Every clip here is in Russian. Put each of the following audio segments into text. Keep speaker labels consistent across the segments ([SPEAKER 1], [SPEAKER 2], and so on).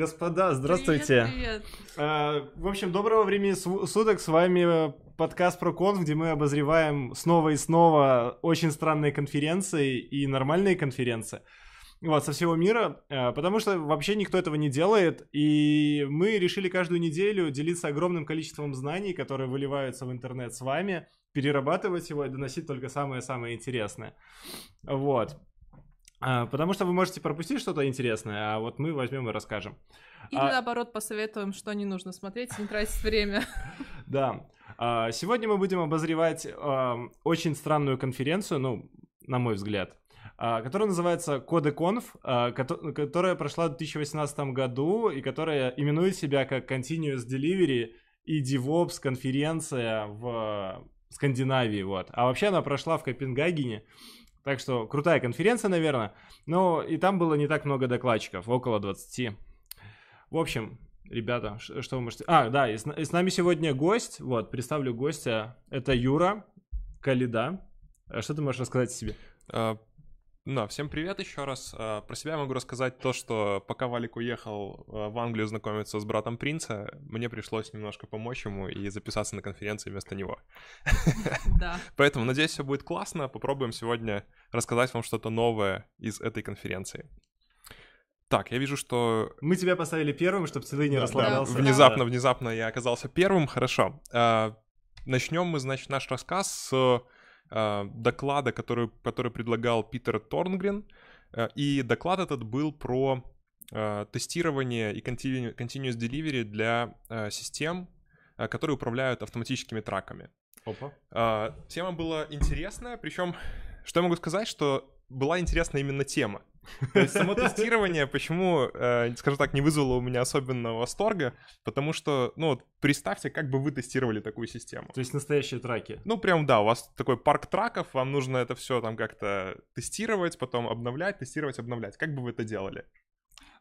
[SPEAKER 1] Господа, здравствуйте.
[SPEAKER 2] Привет, привет.
[SPEAKER 1] А, В общем, доброго времени су- суток. С вами подкаст про конф, где мы обозреваем снова и снова очень странные конференции и нормальные конференции. Вот, со всего мира, а, потому что вообще никто этого не делает, и мы решили каждую неделю делиться огромным количеством знаний, которые выливаются в интернет с вами, перерабатывать его и доносить только самое-самое интересное. Вот. А, Потому что вы можете пропустить что-то интересное, а вот мы возьмем и расскажем.
[SPEAKER 2] Или
[SPEAKER 1] А-
[SPEAKER 2] наоборот посоветуем, что не нужно смотреть, не тратить время.
[SPEAKER 1] Да. А, Сегодня мы будем обозревать очень странную конференцию, ну, на мой взгляд, а, которая называется CodeConf, кото- которая прошла в 2018 году и которая именует себя как Continuous Delivery и DevOps конференция в Скандинавии, вот. А вообще она прошла в Копенгагене, так что крутая конференция, наверное. Но и там было не так много докладчиков, около 20. В общем, ребята, что вы можете... А, да, и с, и с нами сегодня гость. Вот, представлю гостя. Это Юра Калида. А Что ты можешь рассказать о себе?
[SPEAKER 3] Да, всем привет еще раз. А, Про себя могу рассказать то, что пока Валик уехал а, в Англию знакомиться с братом принца, мне пришлось немножко помочь ему и записаться на конференцию вместо него.
[SPEAKER 2] Да.
[SPEAKER 3] Поэтому, надеюсь, все будет классно. Попробуем сегодня рассказать вам что-то новое из этой конференции. Так, я вижу, что
[SPEAKER 1] Мы тебя поставили первым, чтобы ты не
[SPEAKER 3] Да,
[SPEAKER 1] расслаблялся.
[SPEAKER 2] да.
[SPEAKER 3] Внезапно, внезапно я оказался первым. Хорошо. А, Начнем мы, значит, наш рассказ с доклада, который, который предлагал Питер Торнгрен. А, И доклад этот был про а, тестирование и continu- continuous delivery для а, систем, а, которые управляют автоматическими траками.
[SPEAKER 1] Опа.
[SPEAKER 3] А, Тема была интересная, причем, что я могу сказать, что была интересна именно тема. То есть само тестирование, почему, э, скажем так, не вызвало у меня особенного восторга, потому что, ну вот, представьте, как бы вы тестировали такую систему.
[SPEAKER 1] То есть настоящие траки.
[SPEAKER 3] Ну, прям, да, у вас такой парк траков, вам нужно это все там как-то тестировать, потом обновлять, тестировать, обновлять. Как бы вы это делали?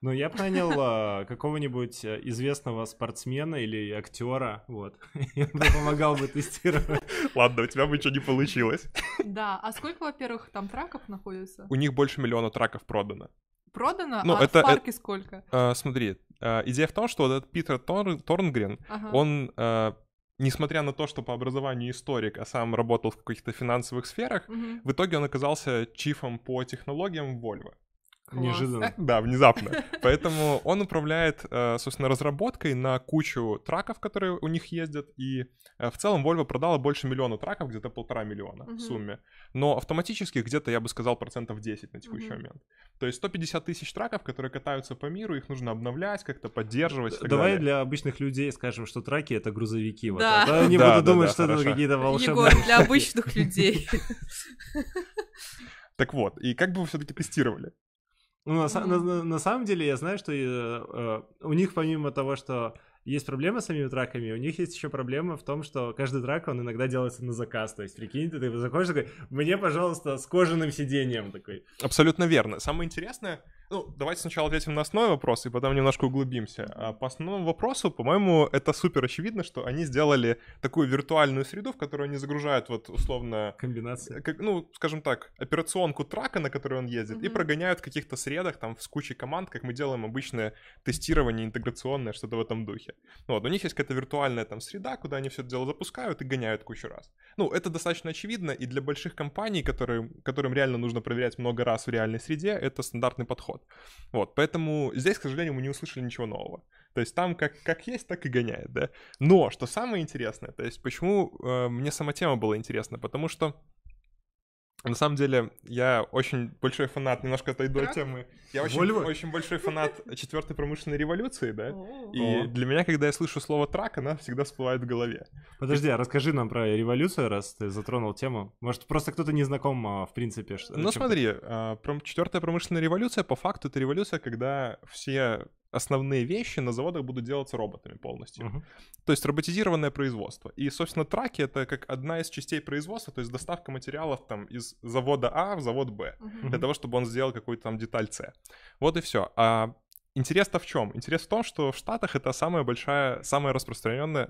[SPEAKER 1] Ну, я нанял а, какого-нибудь а, известного спортсмена или актера, вот. Он бы помогал бы тестировать.
[SPEAKER 3] Ладно, у тебя бы ничего не получилось.
[SPEAKER 2] Да. А сколько, во-первых, там траков находится?
[SPEAKER 3] У них больше миллиона траков продано.
[SPEAKER 2] Продано?
[SPEAKER 3] Ну,
[SPEAKER 2] а
[SPEAKER 3] это-
[SPEAKER 2] в парке сколько?
[SPEAKER 3] А, Смотри, а, идея в том, что вот этот Питер Тор- Торнгрен,
[SPEAKER 2] Ага.
[SPEAKER 3] Он, э, несмотря на то, что по образованию историк, а сам работал в каких-то финансовых сферах,
[SPEAKER 2] Мгм.
[SPEAKER 3] в итоге он оказался чифом по технологиям в Volvo.
[SPEAKER 2] Класс.
[SPEAKER 1] Неожиданно.
[SPEAKER 3] Да, внезапно. Поэтому он управляет, э, собственно, разработкой на кучу траков, которые у них ездят, и э, в целом Volvo продала больше миллиона траков, где-то полтора миллиона
[SPEAKER 2] Мгм.
[SPEAKER 3] в сумме. Но автоматических где-то, я бы сказал, процентов 10 на текущий
[SPEAKER 2] Мгм.
[SPEAKER 3] момент. То есть 150 тысяч траков, которые катаются по миру, их нужно обновлять, как-то поддерживать. и так
[SPEAKER 1] Давай
[SPEAKER 3] далее.
[SPEAKER 1] для обычных людей скажем, что траки это грузовики. Вот.
[SPEAKER 2] Да.
[SPEAKER 1] А то они
[SPEAKER 3] Да,
[SPEAKER 1] будут
[SPEAKER 3] да,
[SPEAKER 1] думать,
[SPEAKER 3] да,
[SPEAKER 1] что это
[SPEAKER 3] хорошо.
[SPEAKER 1] какие-то волшебные
[SPEAKER 2] Егор, для обычных людей.
[SPEAKER 3] Так вот, и как бы вы все-таки тестировали?
[SPEAKER 1] Ну, на,
[SPEAKER 2] Мгм.
[SPEAKER 1] на- на- на самом деле, я знаю, что э, э, у них помимо того, что есть проблема с самими траками, у них есть еще проблема в том, что каждый трак, он иногда делается на заказ. То есть, прикинь, ты, ты заходишь такой, мне, пожалуйста, с кожаным сиденьем такой.
[SPEAKER 3] Абсолютно верно. Самое интересное, ну, давайте сначала ответим на основной вопрос, и потом немножко углубимся. А по основному вопросу, по-моему, это супер очевидно, что они сделали такую виртуальную среду, в которую они загружают вот условно,
[SPEAKER 1] Комбинация.
[SPEAKER 3] как, ну, скажем так, операционку трака, на которой он ездит, и
[SPEAKER 2] Мгм.
[SPEAKER 3] прогоняют в каких-то средах, там, с кучей команд, как мы делаем обычное тестирование интеграционное, что-то в этом духе. Ну, Вот, у них есть какая-то виртуальная там среда, куда они все это дело запускают и гоняют кучу раз. Ну, это достаточно очевидно, и для больших компаний, которые, которым реально нужно проверять много раз в реальной среде, это стандартный подход. Вот, поэтому здесь, к сожалению, мы не услышали ничего нового. То есть там как, как есть, так и гоняет, да. Но, что самое интересное, то есть почему э, мне сама тема была интересна, потому что на самом деле, я очень большой фанат, немножко отойду от темы. Я очень, очень большой фанат четвертой промышленной революции, да. И для меня, когда я слышу слово трак, она всегда всплывает в голове.
[SPEAKER 1] Подожди, а расскажи нам про революцию, раз ты затронул тему. Может, просто кто-то не знаком, а, в принципе. Что,
[SPEAKER 3] Ну смотри, а, пром- четвертая промышленная революция, по факту, это революция, когда все основные вещи на заводах будут делаться роботами полностью.
[SPEAKER 1] Мгм.
[SPEAKER 3] То есть роботизированное производство. И, собственно, траки — это как одна из частей производства, то есть доставка материалов там из завода А в завод Б.
[SPEAKER 2] Мгм.
[SPEAKER 3] для того, чтобы он сделал какую-то там деталь С. Вот и все. А интерес-то в чем? Интерес в том, что в Штатах это самая большая, самая распространенная,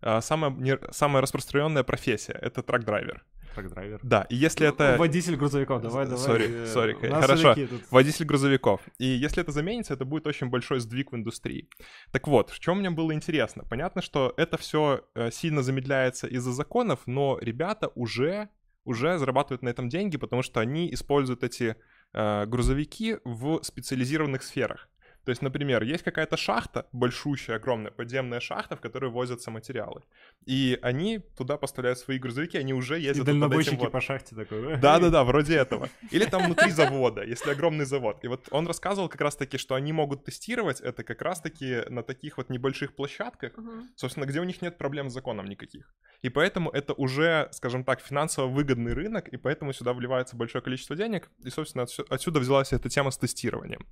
[SPEAKER 3] а, самая, не- самая распространенная профессия. Это truck
[SPEAKER 1] driver. Truck driver.
[SPEAKER 3] Да, и если это...
[SPEAKER 1] Водитель грузовиков, давай, давай.
[SPEAKER 3] Sorry,
[SPEAKER 1] э, sorry,
[SPEAKER 3] хорошо.
[SPEAKER 1] тут-
[SPEAKER 3] водитель грузовиков. И если это заменится, это будет очень большой сдвиг в индустрии. Так вот, в чем мне было интересно? Понятно, что это все сильно замедляется из-за законов, но ребята уже, уже зарабатывают на этом деньги, потому что они используют эти э, грузовики в специализированных сферах. То есть, например, есть какая-то шахта, большущая, огромная подземная шахта, в которой возятся материалы. И они туда поставляют свои грузовики, они уже
[SPEAKER 1] И
[SPEAKER 3] ездят этим
[SPEAKER 1] дальнобойщики
[SPEAKER 3] вот.
[SPEAKER 1] по шахте такой.
[SPEAKER 3] Да-да-да, вроде этого. Или там внутри завода, если огромный завод. И вот он рассказывал как раз-таки, что они могут тестировать это как раз-таки на таких вот небольших площадках,
[SPEAKER 2] Мгм.
[SPEAKER 3] собственно, где у них нет проблем с законом никаких. И поэтому это уже, скажем так, финансово выгодный рынок, и поэтому сюда вливается большое количество денег, и, собственно, отсю- отсюда взялась эта тема с тестированием.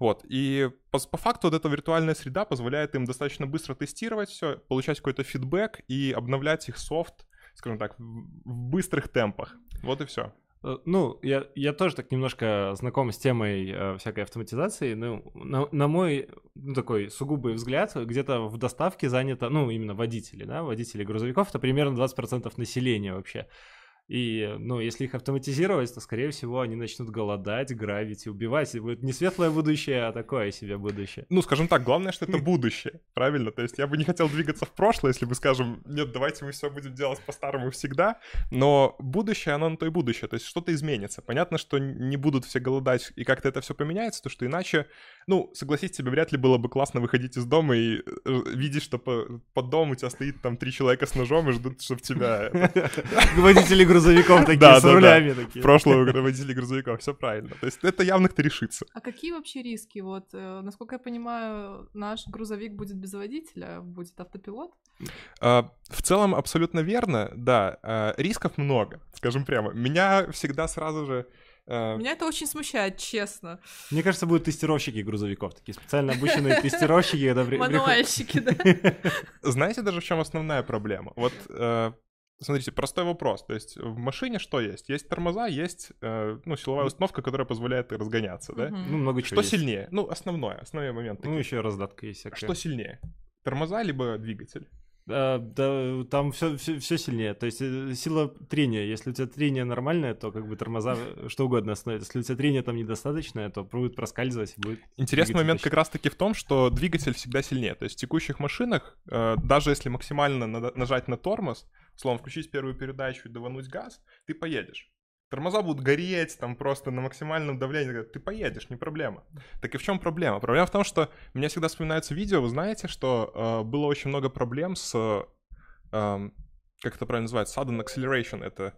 [SPEAKER 3] Вот, и по, по факту вот эта виртуальная среда позволяет им достаточно быстро тестировать все, получать какой-то фидбэк и обновлять их софт, скажем так, в, быстрых темпах. Вот и все.
[SPEAKER 1] Э, Ну, я, я тоже так немножко знаком с темой э, всякой автоматизации. Ну, на, на мой ну, такой сугубый взгляд, где-то в доставке занято, ну, именно водители, да, водители грузовиков, это примерно 20% населения вообще. И, ну, если их автоматизировать, то, скорее всего, они начнут голодать, грабить и убивать. И будет не светлое будущее, а такое себе будущее.
[SPEAKER 3] Ну, скажем так, главное, что это будущее, правильно? То есть я бы не хотел двигаться в прошлое, если бы, скажем, нет, давайте мы все будем делать по-старому всегда, но будущее, оно на то и будущее, то есть что-то изменится. Понятно, что не будут все голодать, и как-то это все поменяется, то что иначе, ну, согласись, тебе вряд ли было бы классно выходить из дома и э, видеть, что по, под домом у тебя стоит там три человека с ножом и ждут, чтобы тебя это,
[SPEAKER 1] Водители грузовиков такие,
[SPEAKER 3] Да,
[SPEAKER 1] с
[SPEAKER 3] да, да.
[SPEAKER 1] рулями такие.
[SPEAKER 3] прошлого водителя грузовиков, все правильно. То есть это явно кто решится.
[SPEAKER 2] А какие вообще риски? Вот, э, насколько я понимаю, наш грузовик будет без водителя, будет автопилот.
[SPEAKER 3] А, В целом абсолютно верно, да. А, Рисков много, скажем прямо. Меня всегда сразу же... а,
[SPEAKER 2] Меня это очень смущает, честно.
[SPEAKER 1] Мне кажется, будут тестировщики грузовиков, такие специально обученные тестировщики.
[SPEAKER 2] Мануальщики, да.
[SPEAKER 3] Знаете даже в чем основная проблема? Вот э, смотрите, простой вопрос. То есть в машине что есть? Есть тормоза, есть э, ну, силовая установка, которая позволяет разгоняться, да?
[SPEAKER 1] Ну, много
[SPEAKER 3] Что
[SPEAKER 1] чего есть.
[SPEAKER 3] сильнее? Ну, основное, основной момент.
[SPEAKER 1] Ну, еще раздатка есть всякая.
[SPEAKER 3] что сильнее? Тормоза либо двигатель?
[SPEAKER 1] А, да, там все, все, сильнее. То есть э, сила трения. Если у тебя трение нормальное, то как бы тормоза э, что угодно остановят. Если у тебя трение там недостаточное, то будет проскальзывать. и Будет...
[SPEAKER 3] Интересный момент как раз-таки в том, что двигатель всегда сильнее. То есть в текущих машинах, э, даже если максимально нажать на тормоз, словом, включить первую передачу и давануть газ, ты поедешь. Тормоза будут гореть, там просто на максимальном давлении. Ты поедешь, не проблема. Так и в чем проблема? Проблема в том, что мне всегда вспоминаются видео, вы знаете, что э, было очень много проблем с, э, как это правильно называется, sudden acceleration. Это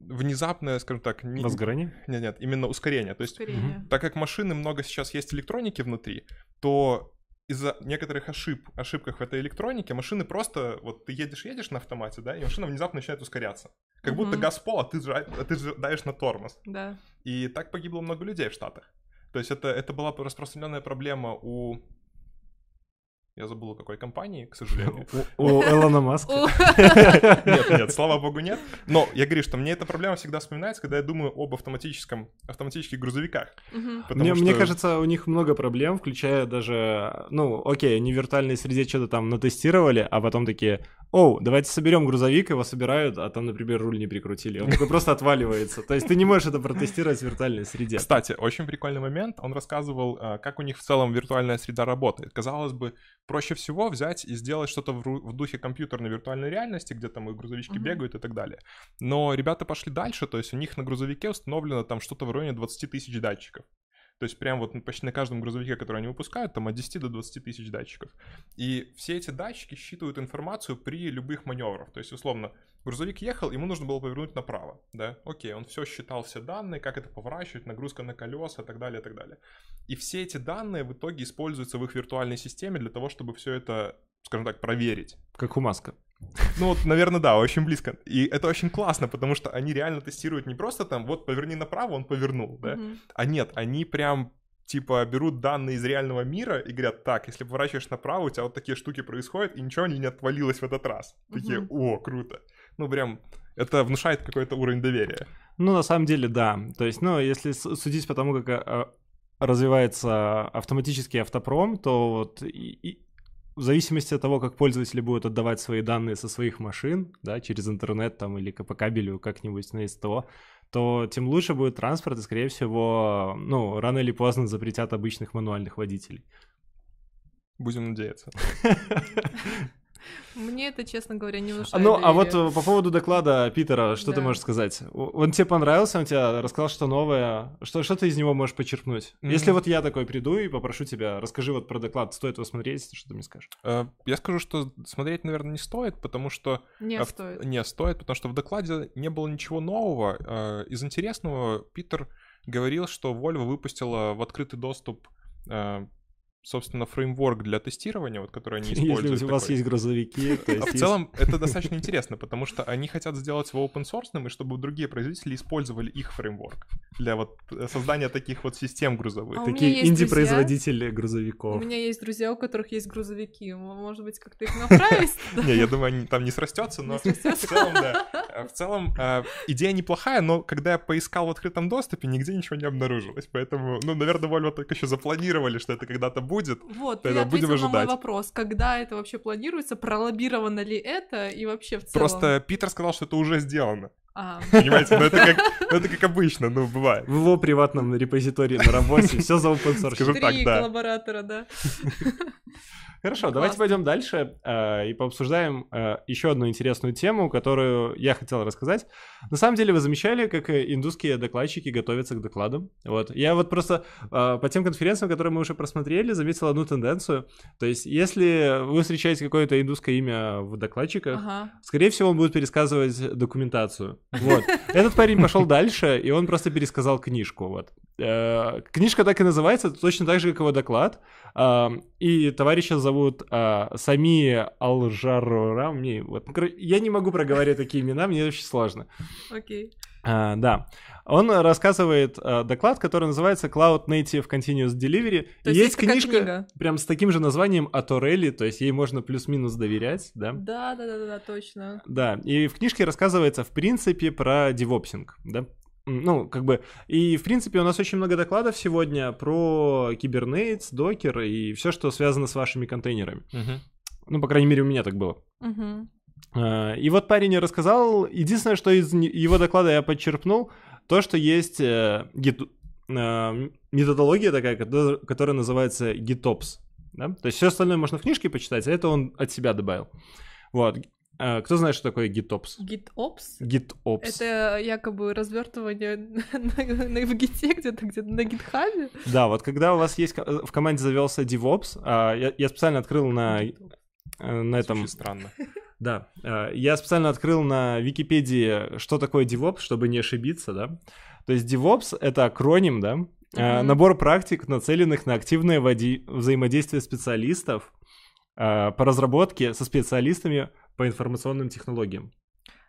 [SPEAKER 3] внезапное, скажем так, не-
[SPEAKER 1] Возгорание?
[SPEAKER 3] нет, нет, именно ускорение. То есть
[SPEAKER 2] Ускорение.
[SPEAKER 3] так как машины много сейчас есть электроники внутри, то из-за некоторых ошиб, ошибках в этой электронике машины просто, вот ты едешь-едешь на автомате, да, и машина внезапно начинает ускоряться. Как будто
[SPEAKER 2] Мгм.
[SPEAKER 3] газ в пол, а ты, а ты же даешь на тормоз.
[SPEAKER 2] Да.
[SPEAKER 3] И так погибло много людей в Штатах. То есть это, это была распространенная проблема у... Я забыл, у какой компании, к сожалению.
[SPEAKER 1] У Элона Маска.
[SPEAKER 3] Нет, нет, слава богу, нет. Но я говорю, что мне эта проблема всегда вспоминается, когда я думаю об автоматическом, автоматических грузовиках.
[SPEAKER 1] Мне, кажется, у них много проблем, включая даже, ну, окей, они в виртуальной среде что-то там натестировали, а потом такие, оу, давайте соберем грузовик, его собирают, а там, например, руль не прикрутили. Он такой просто отваливается. То есть ты не можешь это протестировать в виртуальной среде.
[SPEAKER 3] Кстати, очень прикольный момент. Он рассказывал, а, как у них в целом виртуальная среда работает. Казалось бы, проще всего взять и сделать что-то в, духе компьютерной виртуальной реальности, где там и грузовички бегают и так далее. Но ребята пошли дальше, то есть у них на грузовике установлено там что-то в районе 20 тысяч датчиков. То есть прям вот почти на каждом грузовике, который они выпускают, там от 10 до 20 тысяч датчиков. И все эти датчики считывают информацию при любых маневрах. То есть, условно, грузовик ехал, ему нужно было повернуть направо, да, окей, он все считал, все данные, как это поворачивать, нагрузка на колеса и так далее, и так далее. И все эти данные в итоге используются в их виртуальной системе для того, чтобы все это, скажем так, проверить.
[SPEAKER 1] Как у Маска.
[SPEAKER 3] Ну вот, наверное, да, очень близко. И это очень классно, потому что они реально тестируют не просто там, вот поверни направо, он повернул, да,
[SPEAKER 2] Мгм.
[SPEAKER 3] а нет, они прям типа берут данные из реального мира и говорят, так, если поворачиваешь направо, у тебя вот такие штуки происходят, и ничего не отвалилось в этот раз. Такие,
[SPEAKER 2] Мгм.
[SPEAKER 3] о, круто. Ну, прям, это внушает какой-то уровень доверия.
[SPEAKER 1] Ну, на самом деле, да. То есть, ну, если судить по тому, как а, развивается автоматический автопром, то вот и- и в зависимости от того, как пользователи будут отдавать свои данные со своих машин, да, через интернет там или по кабелю как-нибудь на СТО, то тем лучше будет транспорт, и, скорее всего, ну, рано или поздно запретят обычных мануальных водителей.
[SPEAKER 3] Будем надеяться.
[SPEAKER 2] Мне это, честно говоря, не внушает
[SPEAKER 1] Ну, а вот э, по поводу доклада Питера, что ты можешь сказать? Он тебе понравился, он тебе рассказал, что новое. Что, что ты из него можешь почерпнуть? Если вот я такой приду и попрошу тебя, расскажи вот про доклад, стоит его смотреть, что ты мне скажешь?
[SPEAKER 3] Э, Я скажу, что смотреть, наверное, не стоит, потому что...
[SPEAKER 2] Не
[SPEAKER 3] в-
[SPEAKER 2] стоит.
[SPEAKER 3] Не стоит, потому что в докладе не было ничего нового. Э, Из интересного Питер говорил, что Volvo выпустила в открытый доступ, э, собственно, фреймворк для тестирования, вот, который они используют.
[SPEAKER 1] Если у вас
[SPEAKER 3] такой.
[SPEAKER 1] есть грузовики, то
[SPEAKER 3] А
[SPEAKER 1] есть
[SPEAKER 3] в целом это достаточно интересно, потому что они хотят сделать его open source, и чтобы другие производители использовали их фреймворк для вот э, создания таких вот систем грузовых.
[SPEAKER 2] А у меня
[SPEAKER 1] такие
[SPEAKER 2] есть
[SPEAKER 1] инди-производители
[SPEAKER 2] У
[SPEAKER 1] грузовиков.
[SPEAKER 2] меня есть друзья, у которых есть грузовики. Может быть, как-то их направить?
[SPEAKER 3] Не, я думаю, они там не срастется, но в целом, да. В целом, э, идея неплохая, но когда я поискал в открытом доступе, нигде ничего не обнаружилось. Поэтому, ну, наверное, Volvo только еще запланировали, что это когда-то будет.
[SPEAKER 2] Вот,
[SPEAKER 3] Тогда
[SPEAKER 2] ты ответил
[SPEAKER 3] будем
[SPEAKER 2] на мой
[SPEAKER 3] ожидать.
[SPEAKER 2] вопрос. Когда это вообще планируется? Пролоббировано ли это? И вообще в целом?
[SPEAKER 3] Просто Питер сказал, что это уже сделано.
[SPEAKER 2] А,
[SPEAKER 3] Понимаете, ну это как, ну, это как обычно, ну, бывает.
[SPEAKER 1] В его приватном репозитории на работе все за open source.
[SPEAKER 3] Скажу так,
[SPEAKER 2] три
[SPEAKER 3] да.
[SPEAKER 2] коллаборатора, да.
[SPEAKER 1] Хорошо,
[SPEAKER 2] Ну,
[SPEAKER 1] давайте пойдем дальше э, и пообсуждаем э, еще одну интересную тему, которую я хотел рассказать. На самом деле, вы замечали, как э, индусские докладчики готовятся к докладам? Вот. Я вот просто э, по тем конференциям, которые мы уже просмотрели, заметил одну тенденцию. То есть, если вы встречаете какое-то индусское имя в докладчиках,
[SPEAKER 2] Ага.
[SPEAKER 1] Скорее всего, он будет пересказывать документацию. Вот. Этот парень пошел дальше, и он просто пересказал книжку. Вот. Э, Книжка так и называется, точно так же, как его доклад. И товарища зовут а, Сами Алжарора. Мне вот, кор- я не могу проговаривать такие имена, мне очень сложно.
[SPEAKER 2] Окей.
[SPEAKER 1] А, да. Он рассказывает а, доклад, который называется Cloud Native Continuous Delivery.
[SPEAKER 2] То есть есть
[SPEAKER 1] книжка
[SPEAKER 2] книга?
[SPEAKER 1] прям с таким же названием от Орели, то есть ей можно плюс-минус доверять, да?
[SPEAKER 2] Да, да, да, да, да, точно.
[SPEAKER 1] Да, и в книжке рассказывается, в принципе, про девопсинг, да? Ну, как бы, и, в принципе, у нас очень много докладов сегодня про Kubernetes, докер и все, что связано с вашими контейнерами. Ну, по крайней мере, у меня так было. А, И вот парень рассказал, единственное, что из его доклада я подчерпнул, то, что есть э, гит- э, методология такая, которая которая называется GitOps. Да? То есть все остальное можно в книжке почитать, а это он от себя добавил. Вот. А, Кто знает, что такое GitOps?
[SPEAKER 2] GitOps?
[SPEAKER 1] GitOps.
[SPEAKER 2] Это якобы развертывание на, на, в гите где-то, где-то на гитхабе.
[SPEAKER 1] Да, вот когда у вас есть ко- в команде завелся DevOps, а, я, я специально открыл на, э, на этом
[SPEAKER 3] Звучит странно.
[SPEAKER 1] Да, э, я специально открыл на Википедии, что такое DevOps, чтобы не ошибиться, да. То есть DevOps — это акроним, да, э,
[SPEAKER 2] Мгм.
[SPEAKER 1] набор практик, нацеленных на активное води- взаимодействие специалистов э, по разработке со специалистами по информационным технологиям.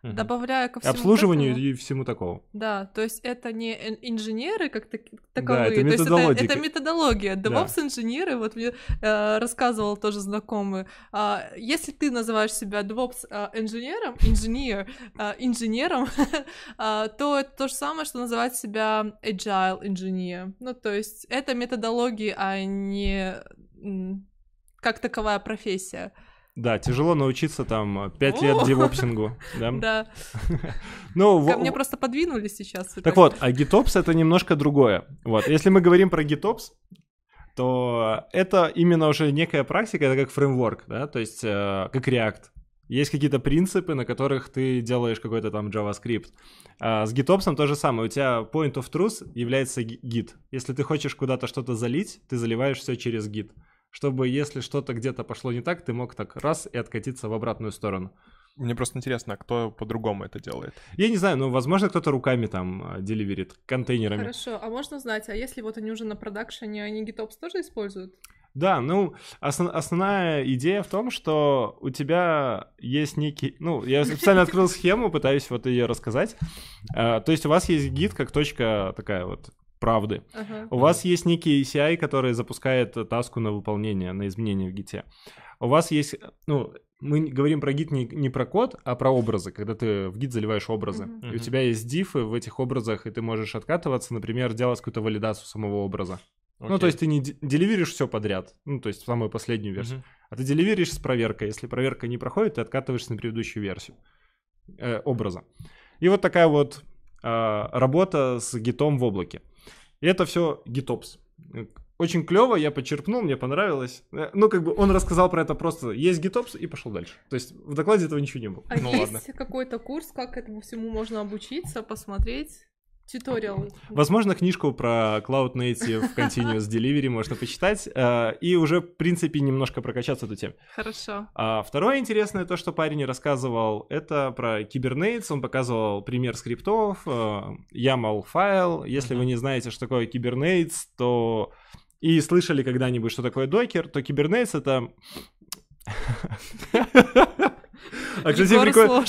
[SPEAKER 2] Добавляя ко всему
[SPEAKER 1] обслуживанию
[SPEAKER 2] этому-
[SPEAKER 1] и всему такому.
[SPEAKER 2] Да, то есть это не ин- инженеры как так-
[SPEAKER 1] Да,
[SPEAKER 2] таковые,
[SPEAKER 1] это
[SPEAKER 2] то есть это, это методология. DevOps инженеры, вот мне э, рассказывал тоже знакомый, а, если ты называешь себя DevOps а, инженером, инженер, а, инженером, а, то это то же самое, что называть себя agile инженер. Ну, то есть это методологии, а не как таковая профессия.
[SPEAKER 1] Да, тяжело научиться там 5 лет девопсингу, да. Ну,
[SPEAKER 2] ко мне просто подвинули сейчас.
[SPEAKER 1] Так вот, а GitOps это немножко другое. Вот, если мы говорим про GitOps, то это именно уже некая практика, это как фреймворк, да, то есть э, как React. Есть какие-то принципы, на которых ты делаешь какой-то там JavaScript. А с GitOps то же самое. У тебя point of truth является Git. Если ты хочешь куда-то что-то залить, ты заливаешь все через Git. Чтобы если что-то где-то пошло не так, ты мог так раз и откатиться в обратную сторону.
[SPEAKER 3] Мне просто интересно, а кто по-другому это делает?
[SPEAKER 1] Я не знаю, ну, возможно, кто-то руками там э, деливерит, контейнерами.
[SPEAKER 2] Хорошо, а можно узнать, а если вот они уже на продакшене, они GitOps тоже используют?
[SPEAKER 1] Да, ну, основ- основная идея в том, что у тебя есть некий... Ну, я специально открыл схему, пытаюсь вот ее рассказать. А, то есть у вас есть гид как точка такая вот правды.
[SPEAKER 2] Ага.
[SPEAKER 1] У вас есть некий ACI, который запускает э, таску на выполнение, на изменение в гите. У вас есть, ну, мы говорим про гид не, не про код, а про образы, когда ты в гид заливаешь образы.
[SPEAKER 2] Мгм.
[SPEAKER 1] И у тебя есть дифы в этих образах, и ты можешь откатываться, например, делать какую-то валидацию самого образа. Ну, то есть ты не де- деливеришь все подряд, ну, то есть самую последнюю версию, а ты деливеришь с проверкой. Если проверка не проходит, ты откатываешься на предыдущую версию э, образа. И вот такая вот а, работа с гитом в облаке. И это все GitOps. Очень клево, я почерпнул, мне понравилось. Э, Ну, как бы он рассказал про это просто. Есть GitOps и пошел дальше. То есть в докладе этого ничего не было.
[SPEAKER 2] А
[SPEAKER 3] Ну
[SPEAKER 2] есть
[SPEAKER 3] ладно.
[SPEAKER 2] какой-то курс, как этому всему можно обучиться, посмотреть? Туториал.
[SPEAKER 1] Возможно, книжку про Cloud Native Continuous Delivery можно почитать э, и уже, в принципе, немножко прокачаться эту тему.
[SPEAKER 2] Хорошо.
[SPEAKER 1] А второе интересное, то, что парень рассказывал, это про Kubernetes. Он показывал пример скриптов, э, YAML файл. Если
[SPEAKER 3] Мгм.
[SPEAKER 1] вы не знаете, что такое Kubernetes, то и слышали когда-нибудь, что такое докер, то Kubernetes это... А, кстати, прикольно-.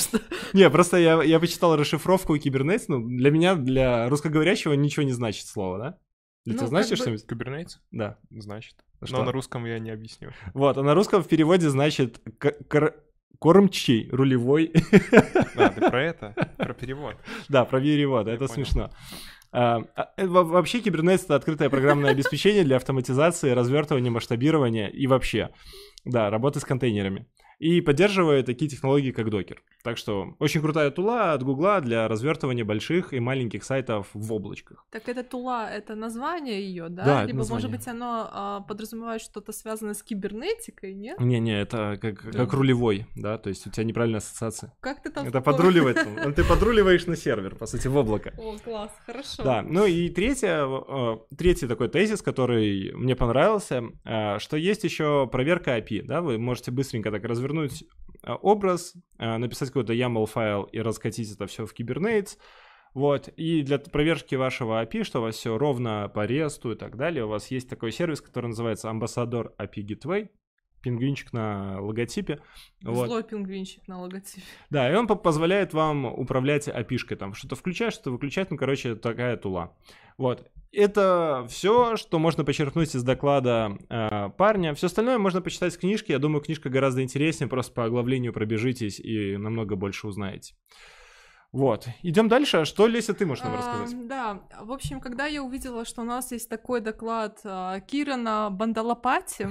[SPEAKER 1] Не, просто я, я почитал расшифровку Kubernetes. Ну, для меня, для русскоговорящего, ничего не значит слово, да? Для
[SPEAKER 2] Ну,
[SPEAKER 1] тебя значит
[SPEAKER 2] бы-
[SPEAKER 1] что-нибудь?
[SPEAKER 3] Kubernetes?
[SPEAKER 1] Да.
[SPEAKER 3] Значит.
[SPEAKER 1] Что?
[SPEAKER 3] Но на русском я не объясню.
[SPEAKER 1] Вот, а на русском в переводе значит к- кор- кормчий, рулевой.
[SPEAKER 3] А, ты про это? Про перевод.
[SPEAKER 1] Да, про перевод,
[SPEAKER 3] Я
[SPEAKER 1] это
[SPEAKER 3] понял.
[SPEAKER 1] смешно. А, а, э, во- Вообще Kubernetes это открытое программное обеспечение для автоматизации, развертывания, масштабирования и вообще, да, работы с контейнерами. И поддерживает такие технологии, как Docker. Так что очень крутая тула от Гугла для развертывания больших и маленьких сайтов в облачках.
[SPEAKER 2] Так это тула, это название ее, да?
[SPEAKER 1] Да,
[SPEAKER 2] Либо, может быть, оно а, подразумевает что-то связанное с кибернетикой, нет?
[SPEAKER 1] Не-не, это как, как рулевой, да, то есть у тебя неправильная ассоциация.
[SPEAKER 2] Как ты там...
[SPEAKER 1] Это подруливать. там. Ты подруливаешь на сервер, по сути, в облако.
[SPEAKER 2] О, класс, хорошо.
[SPEAKER 1] Да, ну и третье, э, третий такой тезис, который мне понравился, э, что есть еще проверка API, да, вы можете быстренько так развернуть образ, э, написать какой-то YAML файл и раскатить это все в Kubernetes, вот, и для проверки вашего API, что у вас все ровно по ресту и так далее, у вас есть такой сервис, который называется Ambassador API Gateway, пингвинчик на логотипе, вот.
[SPEAKER 2] Злой пингвинчик на логотипе.
[SPEAKER 1] Да, и он по- позволяет вам управлять API-шкой, там что-то включать, что-то выключать, ну, короче, такая тула. Вот. Это все, что можно почерпнуть из доклада э, парня. Все остальное можно почитать в книжке. Я думаю, книжка гораздо интереснее, просто по оглавлению пробежитесь и намного больше узнаете. Вот. Идем дальше. Что, Леся, ты можешь нам
[SPEAKER 2] А,
[SPEAKER 1] рассказать?
[SPEAKER 2] Да, в общем, когда я увидела, что у нас есть такой доклад а, Кирана Бандалапати,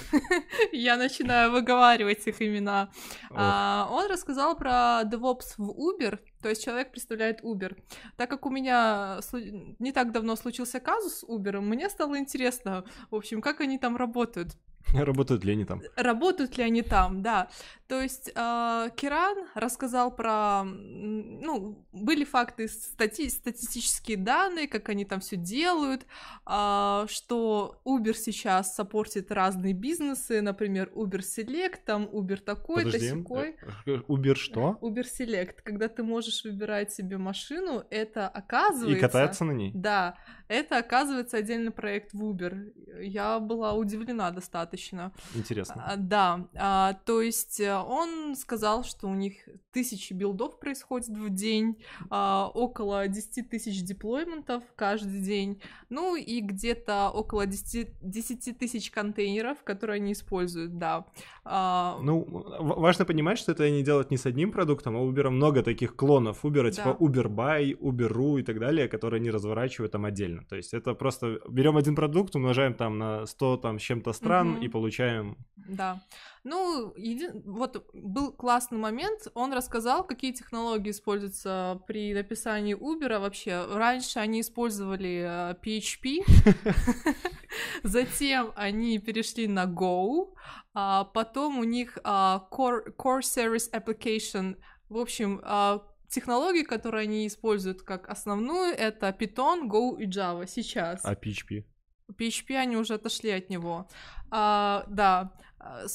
[SPEAKER 2] я начинаю выговаривать их имена. А, Он рассказал про DevOps в Uber, то есть человек представляет Uber. Так как у меня слу- не так давно случился казус с Uber, мне стало интересно, в общем, как они там работают.
[SPEAKER 1] Работают ли они там?
[SPEAKER 2] Работают ли они там, да. То есть э, Киран рассказал про, ну, были факты, стати- статистические данные, как они там все делают, а, что Uber сейчас саппортит разные бизнесы, например, Uber Select, там Uber такой-то,
[SPEAKER 1] Подожди.
[SPEAKER 2] сякой.
[SPEAKER 1] э, Uber что?
[SPEAKER 2] Uber Select, когда ты можешь выбирать себе машину, это оказывается...
[SPEAKER 1] И кататься на ней?
[SPEAKER 2] Да, это оказывается отдельный проект в Uber. Я была удивлена достаточно.
[SPEAKER 1] Интересно.
[SPEAKER 2] А, Да, а, то есть э, он сказал, что у них тысячи билдов происходит в день, а, около 10 тысяч деплойментов каждый день, ну и где-то около 10, 10 тысяч контейнеров, которые они используют, да. А,
[SPEAKER 1] Ну, важно понимать, что это они делают не с одним продуктом, а у Uber много таких клонов Uber, типа
[SPEAKER 2] Да.
[SPEAKER 1] Uber Buy, Uber.ru и так далее, которые они разворачивают там отдельно. То есть это просто берем один продукт, умножаем там на 100 там с чем-то стран
[SPEAKER 2] Мгм.
[SPEAKER 1] и получаем...
[SPEAKER 2] Да. Ну, еди- вот был классный момент. Он рассказал, какие технологии используются при написании Uber вообще. Раньше они использовали э, PHP, затем они перешли на Go, а потом у них а, Core, Core Service Application. В общем, а, технологии, которые они используют как основную, это Python, Go и Java сейчас.
[SPEAKER 1] А PHP?
[SPEAKER 2] PHP они уже отошли от него. А, да, а,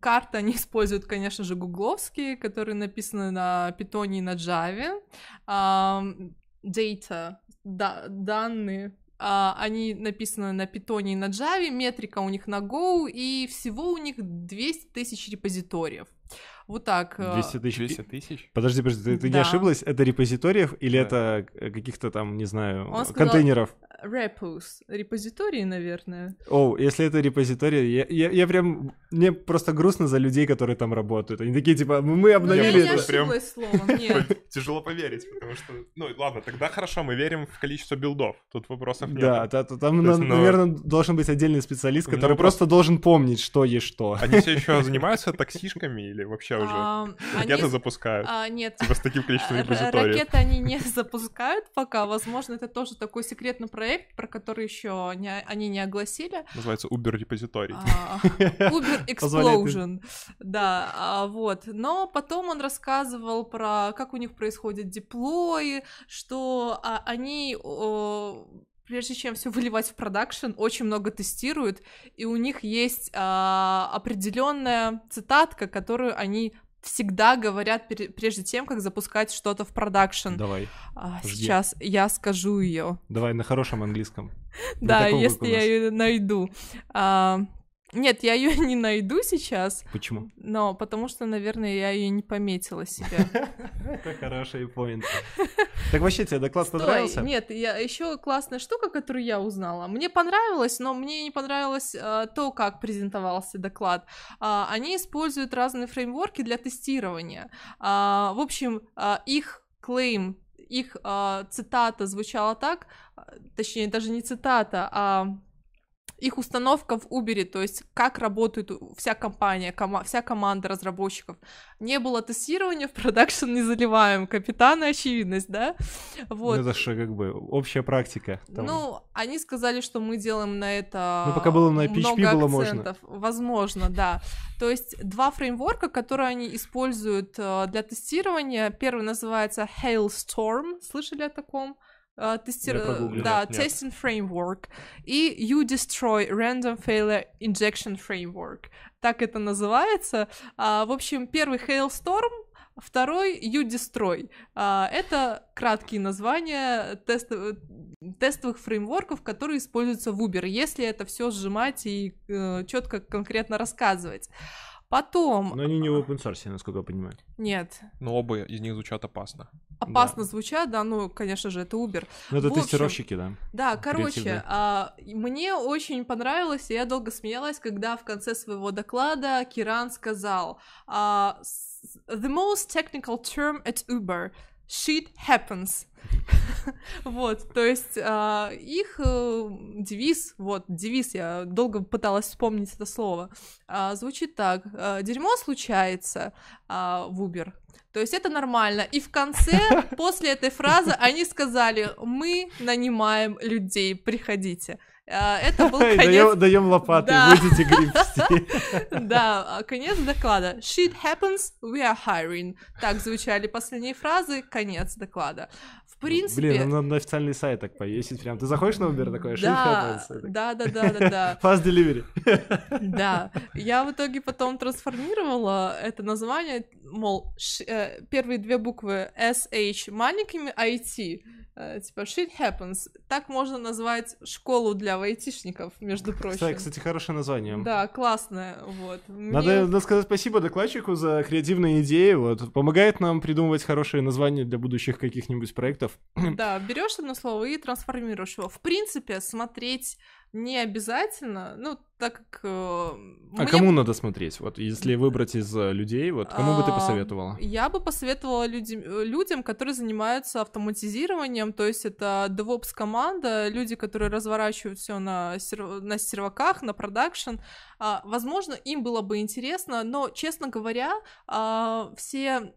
[SPEAKER 2] карты они используют, конечно же, гугловские, которые написаны на питоне и на Java. Ам, data, да- данные, а, они написаны на питоне и на Java, метрика у них на Go, и всего у них 200 тысяч репозиториев. Вот так. э,
[SPEAKER 1] 200 тысяч...
[SPEAKER 3] 200 тысяч?
[SPEAKER 1] Подожди, подожди, ты, ты не
[SPEAKER 2] Да.
[SPEAKER 1] ошиблась? Это репозиториев или
[SPEAKER 3] Да.
[SPEAKER 1] это э, каких-то там, не знаю,
[SPEAKER 2] Он сказал-
[SPEAKER 1] контейнеров?
[SPEAKER 2] Repos, репозитории, наверное.
[SPEAKER 1] О, если это репозиторий, я, я, я прям... Мне просто грустно за людей, которые там работают. Они такие, типа, мы
[SPEAKER 2] Ну, я
[SPEAKER 1] обновили это.
[SPEAKER 3] прям-
[SPEAKER 2] словом, нет.
[SPEAKER 3] Тяжело поверить, потому что... Ну, ладно, тогда хорошо, мы верим в количество билдов. Тут вопросов нет.
[SPEAKER 1] Да, та- там,
[SPEAKER 3] есть, ну,
[SPEAKER 1] наверное, должен быть отдельный специалист,
[SPEAKER 3] у меня
[SPEAKER 1] который просто должен помнить, что есть что.
[SPEAKER 3] Они все еще занимаются таксишками или вообще уже
[SPEAKER 2] А,
[SPEAKER 3] ракеты запускают?
[SPEAKER 2] а, Нет,
[SPEAKER 3] Типа с таким количеством
[SPEAKER 2] Р-
[SPEAKER 3] репозиториев.
[SPEAKER 2] Ракеты они не запускают пока. Возможно, это тоже такой секретный проект, про который еще не, они не огласили.
[SPEAKER 3] Называется Uber репозиторий.
[SPEAKER 2] А, Uber Explosion. Да, а, вот. Но потом он рассказывал про как у них происходят деплои, что а, они прежде чем все выливать в продакшн, очень много тестируют, и у них есть а, определенная цитатка, которую они всегда говорят прежде тем, как запускать что-то в продакшн.
[SPEAKER 1] Давай,
[SPEAKER 2] А, сейчас я скажу ее.
[SPEAKER 1] давай на хорошем английском.
[SPEAKER 2] Да, если я ее найду. А, нет, я ее не найду сейчас,
[SPEAKER 1] Почему?
[SPEAKER 2] но потому что, наверное, я ее не пометила себе.
[SPEAKER 1] Это хороший поинт. Так вообще тебе доклад
[SPEAKER 2] Стой,
[SPEAKER 1] понравился?
[SPEAKER 2] нет, я еще классная штука, которую я узнала. Мне понравилось, но мне не понравилось а, то, как презентовался доклад. А, они используют разные фреймворки для тестирования. А, в общем, а, их клейм, их цитата звучала так, точнее даже не цитата, а их установка в Uber, то есть как работает вся компания, кома- вся команда разработчиков. Не было тестирования, в продакшн не заливаем. Капитан и очевидность, да? Вот.
[SPEAKER 1] Ну, это же как бы общая практика. Там.
[SPEAKER 2] Ну, они сказали, что мы делаем на это
[SPEAKER 1] Ну, пока было на PHP,
[SPEAKER 2] много
[SPEAKER 1] было можно.
[SPEAKER 2] акцентов. Возможно, да. То есть два фреймворка, которые они используют э, для тестирования. Первый называется Hailstorm. Слышали о таком? Э, тестир-. Да,
[SPEAKER 3] Нет.
[SPEAKER 2] Testing Framework. И U-Destroy Random Failure Injection Framework. Так это называется. А, в общем, первый Hailstorm, второй U-Destroy. А, это краткие названия тест- тестовых фреймворков, которые используются в Uber, если это все сжимать и четко, конкретно рассказывать. Потом...
[SPEAKER 1] Но они не в open source, насколько я понимаю.
[SPEAKER 2] Нет,
[SPEAKER 3] Но оба из них звучат опасно.
[SPEAKER 2] опасно звучат, да, ну, конечно же, это Uber.
[SPEAKER 1] Ну, это
[SPEAKER 2] В общем,
[SPEAKER 1] тестировщики, да.
[SPEAKER 2] Да, короче, а, мне очень понравилось, и я долго смеялась, когда в конце своего доклада Киран сказал а, «The most technical term at Uber — shit happens». Вот, то есть а, их э, девиз, вот, девиз, я долго пыталась вспомнить это слово, а, звучит так, а, «Дерьмо случается а, в Uber». То есть это нормально. И в конце, после этой фразы, они сказали, мы нанимаем людей, приходите. А, Это был конец,
[SPEAKER 1] Даем, лопаты,
[SPEAKER 2] Да.
[SPEAKER 1] будете гребсти.
[SPEAKER 2] да, а, конец доклада. Shit happens, we are hiring. Так звучали последние фразы, конец доклада. Принципе,
[SPEAKER 1] Блин, нам надо на официальный сайт так повесить прям. Ты заходишь на Uber такой, shit
[SPEAKER 2] да, да, да, да, да, да.
[SPEAKER 1] Fast delivery.
[SPEAKER 2] Да, я в итоге потом трансформировала это название, мол, э, первые две буквы SH маленькими IT, э, типа shit happens. Так можно назвать школу для айтишников, между прочим.
[SPEAKER 1] Кстати, кстати, хорошее название.
[SPEAKER 2] Да, классное, вот.
[SPEAKER 1] Надо,
[SPEAKER 2] Мне-
[SPEAKER 1] надо сказать спасибо докладчику за креативные идеи. Вот. Помогает нам придумывать хорошие названия для будущих каких-нибудь проектов.
[SPEAKER 2] Да, берешь одно слово и трансформируешь его. В принципе, смотреть не обязательно, ну, так как... э,
[SPEAKER 1] А
[SPEAKER 2] мне
[SPEAKER 1] кому надо смотреть? Вот если выбрать из э, людей, вот кому бы ты
[SPEAKER 2] А,
[SPEAKER 1] посоветовала?
[SPEAKER 2] Я бы посоветовала людям, э, людям, которые занимаются автоматизированием, то есть это DevOps команда, люди, которые разворачивают все на, серв- на серваках, на продакшн. А, возможно, им было бы интересно, но, честно говоря, а, все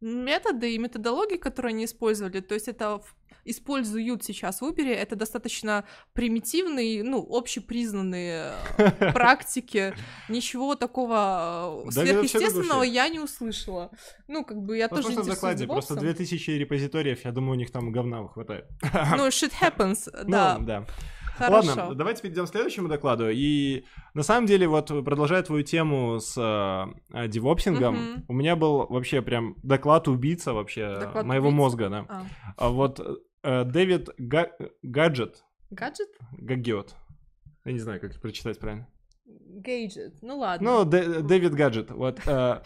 [SPEAKER 2] методы и методологии, которые они использовали, то есть это используют сейчас в Uber, это достаточно примитивные, ну, общепризнанные э, практики. Ничего такого э, сверхъестественного я не услышала. Ну, как бы я тоже
[SPEAKER 1] Возможно, в докладе. Просто
[SPEAKER 2] DevOps'ом.
[SPEAKER 1] 2000 репозиториев, я думаю, у них там говна хватает.
[SPEAKER 2] Ну, shit happens,
[SPEAKER 1] Ну,
[SPEAKER 2] да. Хорошо.
[SPEAKER 1] Ладно, давайте перейдем к следующему докладу. И на самом деле, вот продолжая твою тему с э, девопсингом,
[SPEAKER 2] Мгм.
[SPEAKER 1] у меня был вообще прям доклад убийца вообще
[SPEAKER 2] Доклад
[SPEAKER 1] моего
[SPEAKER 2] убийца?
[SPEAKER 1] мозга, да.
[SPEAKER 2] А,
[SPEAKER 1] А вот э, Дэвид Га- Гаджет,
[SPEAKER 2] гаджет?
[SPEAKER 1] Гагиот, я не знаю, как прочитать правильно.
[SPEAKER 2] Gadget, ну ладно.
[SPEAKER 1] Ну, Дэ- Дэвид Гаджет, вот. э,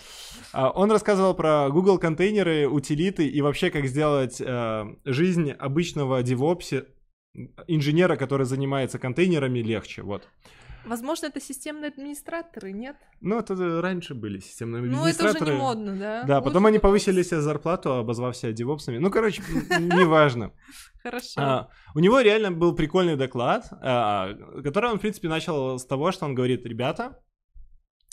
[SPEAKER 1] а, Он рассказывал про Google контейнеры, утилиты и вообще как сделать э, жизнь обычного девопси инженера, который занимается контейнерами, легче, вот.
[SPEAKER 2] Возможно, это системные администраторы, нет?
[SPEAKER 1] Ну, это раньше были системные
[SPEAKER 2] Ну, это
[SPEAKER 1] администраторы.
[SPEAKER 2] уже не модно, да?
[SPEAKER 1] Да,
[SPEAKER 2] Лучше
[SPEAKER 1] потом они повысили себе зарплату, обозвав себя девопсами. Ну, короче, неважно.
[SPEAKER 2] Хорошо.
[SPEAKER 1] А, У него реально был прикольный доклад, а, который он, в принципе, начал с того, что он говорит, ребята,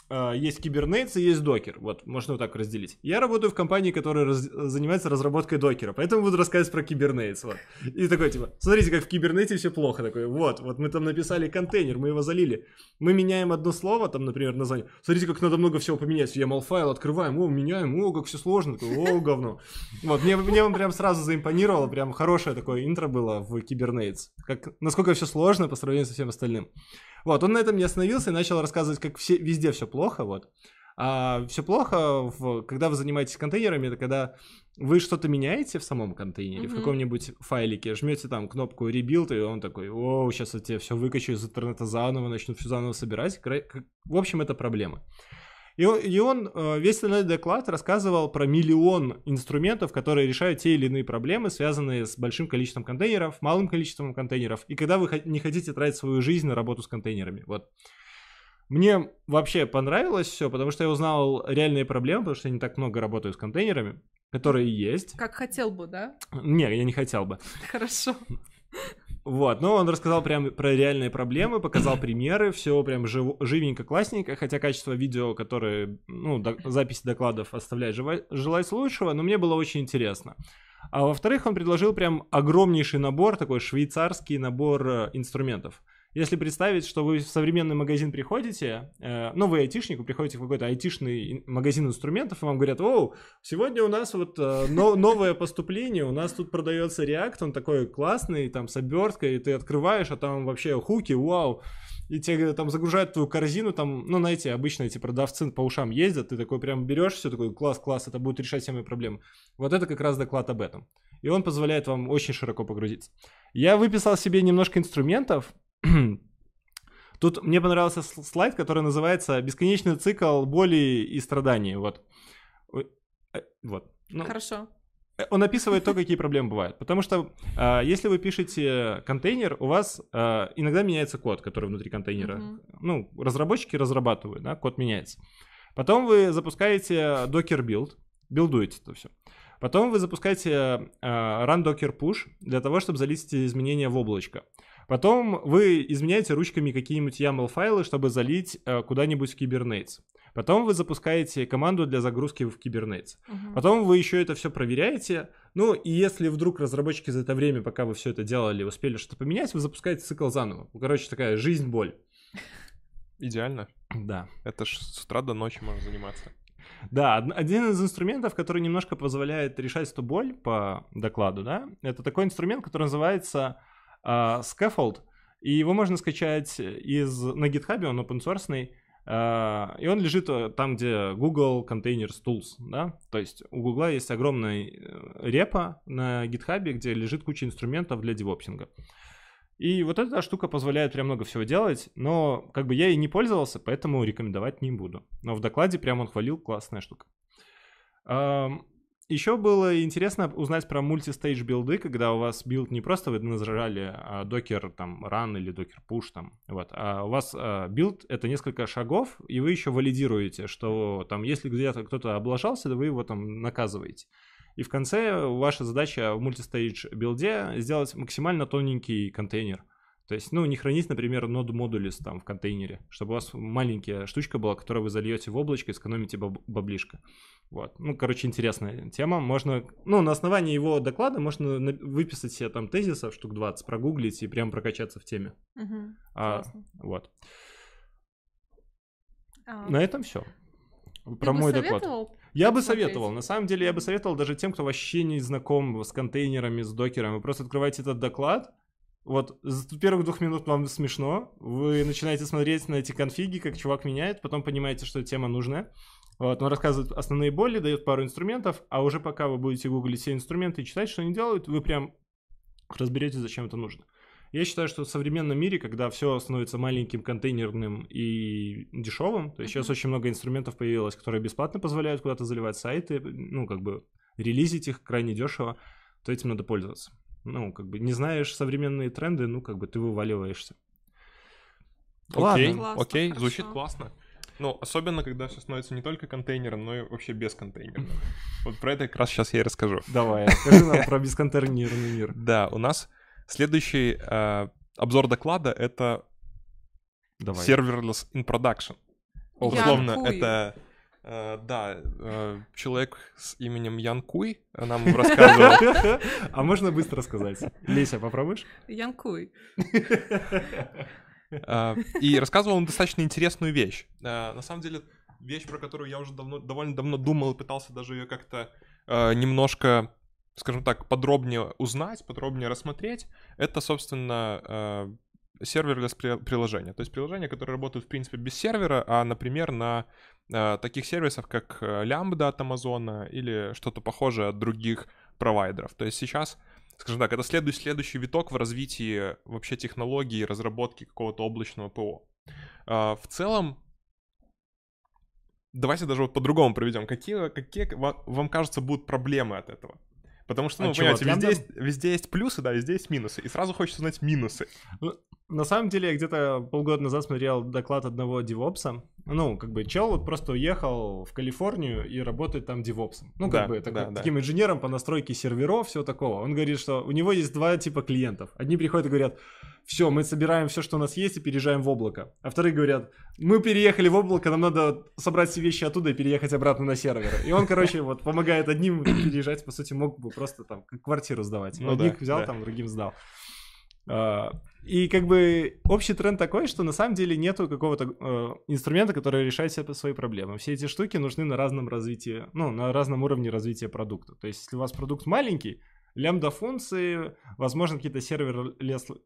[SPEAKER 1] есть кибернейтс и есть докер. Вот, можно вот так разделить. Я работаю в компании, которая раз- занимается разработкой докера, поэтому буду рассказывать про кибернейтс. Вот. И такой, типа, смотрите, как в кибернете все плохо. Такой, вот, вот мы там написали контейнер, мы его залили. Мы меняем одно слово, там, например, название. Смотрите, как надо много всего поменять. YAML файл открываем, о, меняем, о, как все сложно. Такой, о, говно. Вот, мне, мне он прям сразу заимпонировало, прям хорошее такое интро было в кибернейтс. Как, насколько все сложно по сравнению со всем остальным. Вот, он на этом не остановился и начал рассказывать, как все, везде все плохо, вот. А все плохо, в, когда вы занимаетесь контейнерами, это когда вы что-то меняете в самом контейнере, в
[SPEAKER 2] Мгм.
[SPEAKER 1] каком-нибудь файлике, жмете там кнопку rebuild, и он такой, о, сейчас я тебе все выкачу из интернета заново, начну все заново собирать. В общем, это проблема. И он, и он э, весь остальной доклад рассказывал про миллион инструментов, которые решают те или иные проблемы, связанные с большим количеством контейнеров, малым количеством контейнеров, и когда вы не хотите тратить свою жизнь на работу с контейнерами. Вот. Мне вообще понравилось все, потому что я узнал реальные проблемы, потому что я не так много работаю с контейнерами, которые есть.
[SPEAKER 2] Как хотел бы, да?
[SPEAKER 1] Не, я не хотел бы.
[SPEAKER 2] Хорошо.
[SPEAKER 1] Вот, но он рассказал прям про реальные проблемы, показал примеры, все прям жив- живенько, классненько, хотя качество видео, которые, ну, до- записи докладов оставляет жива- желать лучшего, но мне было очень интересно. А во-вторых, он предложил прям огромнейший набор, такой швейцарский набор э, инструментов. Если представить, что вы в современный магазин приходите, э, ну, вы айтишник, вы приходите в какой-то айтишный ин- магазин инструментов, и вам говорят, о, сегодня у нас вот э, но- новое поступление, у нас тут продается React, он такой классный, там, с оберткой, и ты открываешь, а там вообще хуки, вау, и тебе там загружают твою корзину, там, ну, знаете, обычно эти продавцы по ушам ездят, ты такой прям берешь все, такой, класс, класс, это будет решать все мои проблемы. Вот это как раз доклад об этом. И он позволяет вам очень широко погрузиться. Я выписал себе немножко инструментов. Тут мне понравился сл- слайд, который называется «Бесконечный цикл боли и страданий». Вот. Э, Вот. Ну,
[SPEAKER 2] Хорошо.
[SPEAKER 1] Э, Он описывает то, какие проблемы бывают. Потому что а, если вы пишете контейнер, у вас а, иногда меняется код, который внутри контейнера.
[SPEAKER 2] Мгм.
[SPEAKER 1] Ну, разработчики разрабатывают, да, код меняется. Потом вы запускаете Docker build, билдуете это все. Потом вы запускаете а, run docker push для того, чтобы залить эти изменения в облачко. Потом вы изменяете ручками какие-нибудь YAML файлы, чтобы залить а, куда-нибудь в Kubernetes. Потом вы запускаете команду для загрузки в Kubernetes.
[SPEAKER 2] Мгм.
[SPEAKER 1] Потом вы еще это все проверяете. Ну, и если вдруг разработчики за это время, пока вы все это делали, успели что-то поменять, вы запускаете цикл заново. Ну, Короче, такая жизнь-боль.
[SPEAKER 3] Идеально.
[SPEAKER 1] Да.
[SPEAKER 3] Это ж с утра до ночи можно заниматься.
[SPEAKER 1] Да, од- один из инструментов, который немножко позволяет решать эту боль по докладу, да, это такой инструмент, который называется а, Scaffold, и его можно скачать из, на GitHub, он open source, и он лежит э, там, где Google Container Tools, да, то есть у Google есть огромная э, репа на GitHub, где лежит куча инструментов для DevOps инга. И вот эта штука позволяет прям много всего делать, но как бы я ей не пользовался, поэтому рекомендовать не буду. Но в докладе прям он хвалил, классная штука. Еще было интересно узнать про multistage build ы, когда у вас build не просто вы нажали а, там run или docker push там, вот, а у вас а, build это несколько шагов, и вы еще валидируете, что там если где-то кто-то облажался, то вы его там наказываете. И в конце ваша задача в multistage build е сделать максимально тоненький контейнер. То есть, ну, не хранить, например, node modules там в контейнере, чтобы у вас маленькая штучка была, которую вы зальете в облачко и сэкономите баб- баблишко. Вот. Ну, короче, интересная тема. Можно, ну, на основании его доклада можно на- выписать себе там тезисов штук 20, прогуглить и прям прокачаться в теме.
[SPEAKER 2] Мгм.
[SPEAKER 1] А,
[SPEAKER 2] Классно.
[SPEAKER 1] вот.
[SPEAKER 2] А,
[SPEAKER 1] На этом все. Про мой доклад. Я бы советовал. На самом деле, я бы советовал даже тем, кто вообще не знаком с контейнерами, с докером. Вы просто открываете этот доклад. Вот, с первых двух минут вам смешно. Вы начинаете смотреть на эти конфиги, как чувак меняет, потом понимаете, что тема нужная. Вот, он рассказывает основные боли, дает пару инструментов, а уже пока вы будете гуглить все инструменты и читать, что они делают, вы прям разберетесь, зачем это нужно. Я считаю, что в современном мире, когда все становится маленьким, контейнерным и дешевым, то есть сейчас
[SPEAKER 2] Мгм.
[SPEAKER 1] очень много инструментов появилось, которые бесплатно позволяют куда-то заливать сайты, ну, как бы релизить их крайне дешево, то этим надо пользоваться. Ну, как бы не знаешь современные тренды, ну, как бы ты вываливаешься.
[SPEAKER 3] Окей,
[SPEAKER 2] Классно,
[SPEAKER 3] окей,
[SPEAKER 2] хорошо.
[SPEAKER 3] звучит классно. Ну, особенно, когда все становится не только контейнером, но и вообще бесконтейнерным. Вот про это как раз сейчас я и расскажу.
[SPEAKER 1] Давай, расскажи нам про бесконтейнерный мир.
[SPEAKER 3] Да, у нас следующий э, обзор доклада — это
[SPEAKER 1] Давай.
[SPEAKER 3] serverless in production. Условно, это, да, э, человек с именем Ян Куй нам рассказывал.
[SPEAKER 1] А можно быстро сказать? Леся, попробуешь?
[SPEAKER 2] Янкуй.
[SPEAKER 3] А, И рассказывал он достаточно интересную вещь. На самом деле, вещь, про которую я уже давно, довольно давно думал и пытался даже ее как-то немножко, скажем так, подробнее узнать, подробнее рассмотреть, это, собственно, serverless при- приложения. То есть приложения, которые работают, в принципе, без сервера, а, например, на таких сервисах, как а, Lambda от Амазона или что-то похожее от других провайдеров. То есть сейчас скажем так, это следующий, следующий виток в развитии вообще технологий и разработки какого-то облачного ПО. А, В целом, давайте даже вот по-другому проведем. Какие, какие ва- вам кажется будут проблемы от этого? Потому что, ну,
[SPEAKER 1] От
[SPEAKER 3] вы
[SPEAKER 1] чего,
[SPEAKER 3] понимаете, везде есть, везде есть плюсы, да, везде есть минусы. И сразу хочется знать минусы.
[SPEAKER 1] На самом деле, я где-то полгода назад смотрел доклад одного девопса. Ну, как бы чел вот просто уехал в Калифорнию и работает там девопсом. Ну, как
[SPEAKER 3] Да,
[SPEAKER 1] бы такой-
[SPEAKER 3] да, да.
[SPEAKER 1] таким инженером по настройке серверов, всего такого. Он говорит, что у него есть два типа клиентов. Одни приходят и говорят, все, мы собираем все, что у нас есть, и переезжаем в облако. А вторые говорят, мы переехали в облако, нам надо собрать все вещи оттуда и переехать обратно на сервер. И он, короче, вот помогает одним переезжать, по сути, мог бы просто там квартиру сдавать.
[SPEAKER 3] Ну
[SPEAKER 1] Одних
[SPEAKER 3] да,
[SPEAKER 1] взял,
[SPEAKER 3] да.
[SPEAKER 1] там, другим сдал. И как бы общий тренд такой, что на самом деле нету какого-то э, инструмента, который решает все свои проблемы. Все эти штуки нужны на разном развитии, ну, на разном уровне развития продукта. То есть, если у вас продукт маленький, лямбда-функции, возможно, какие-то сервер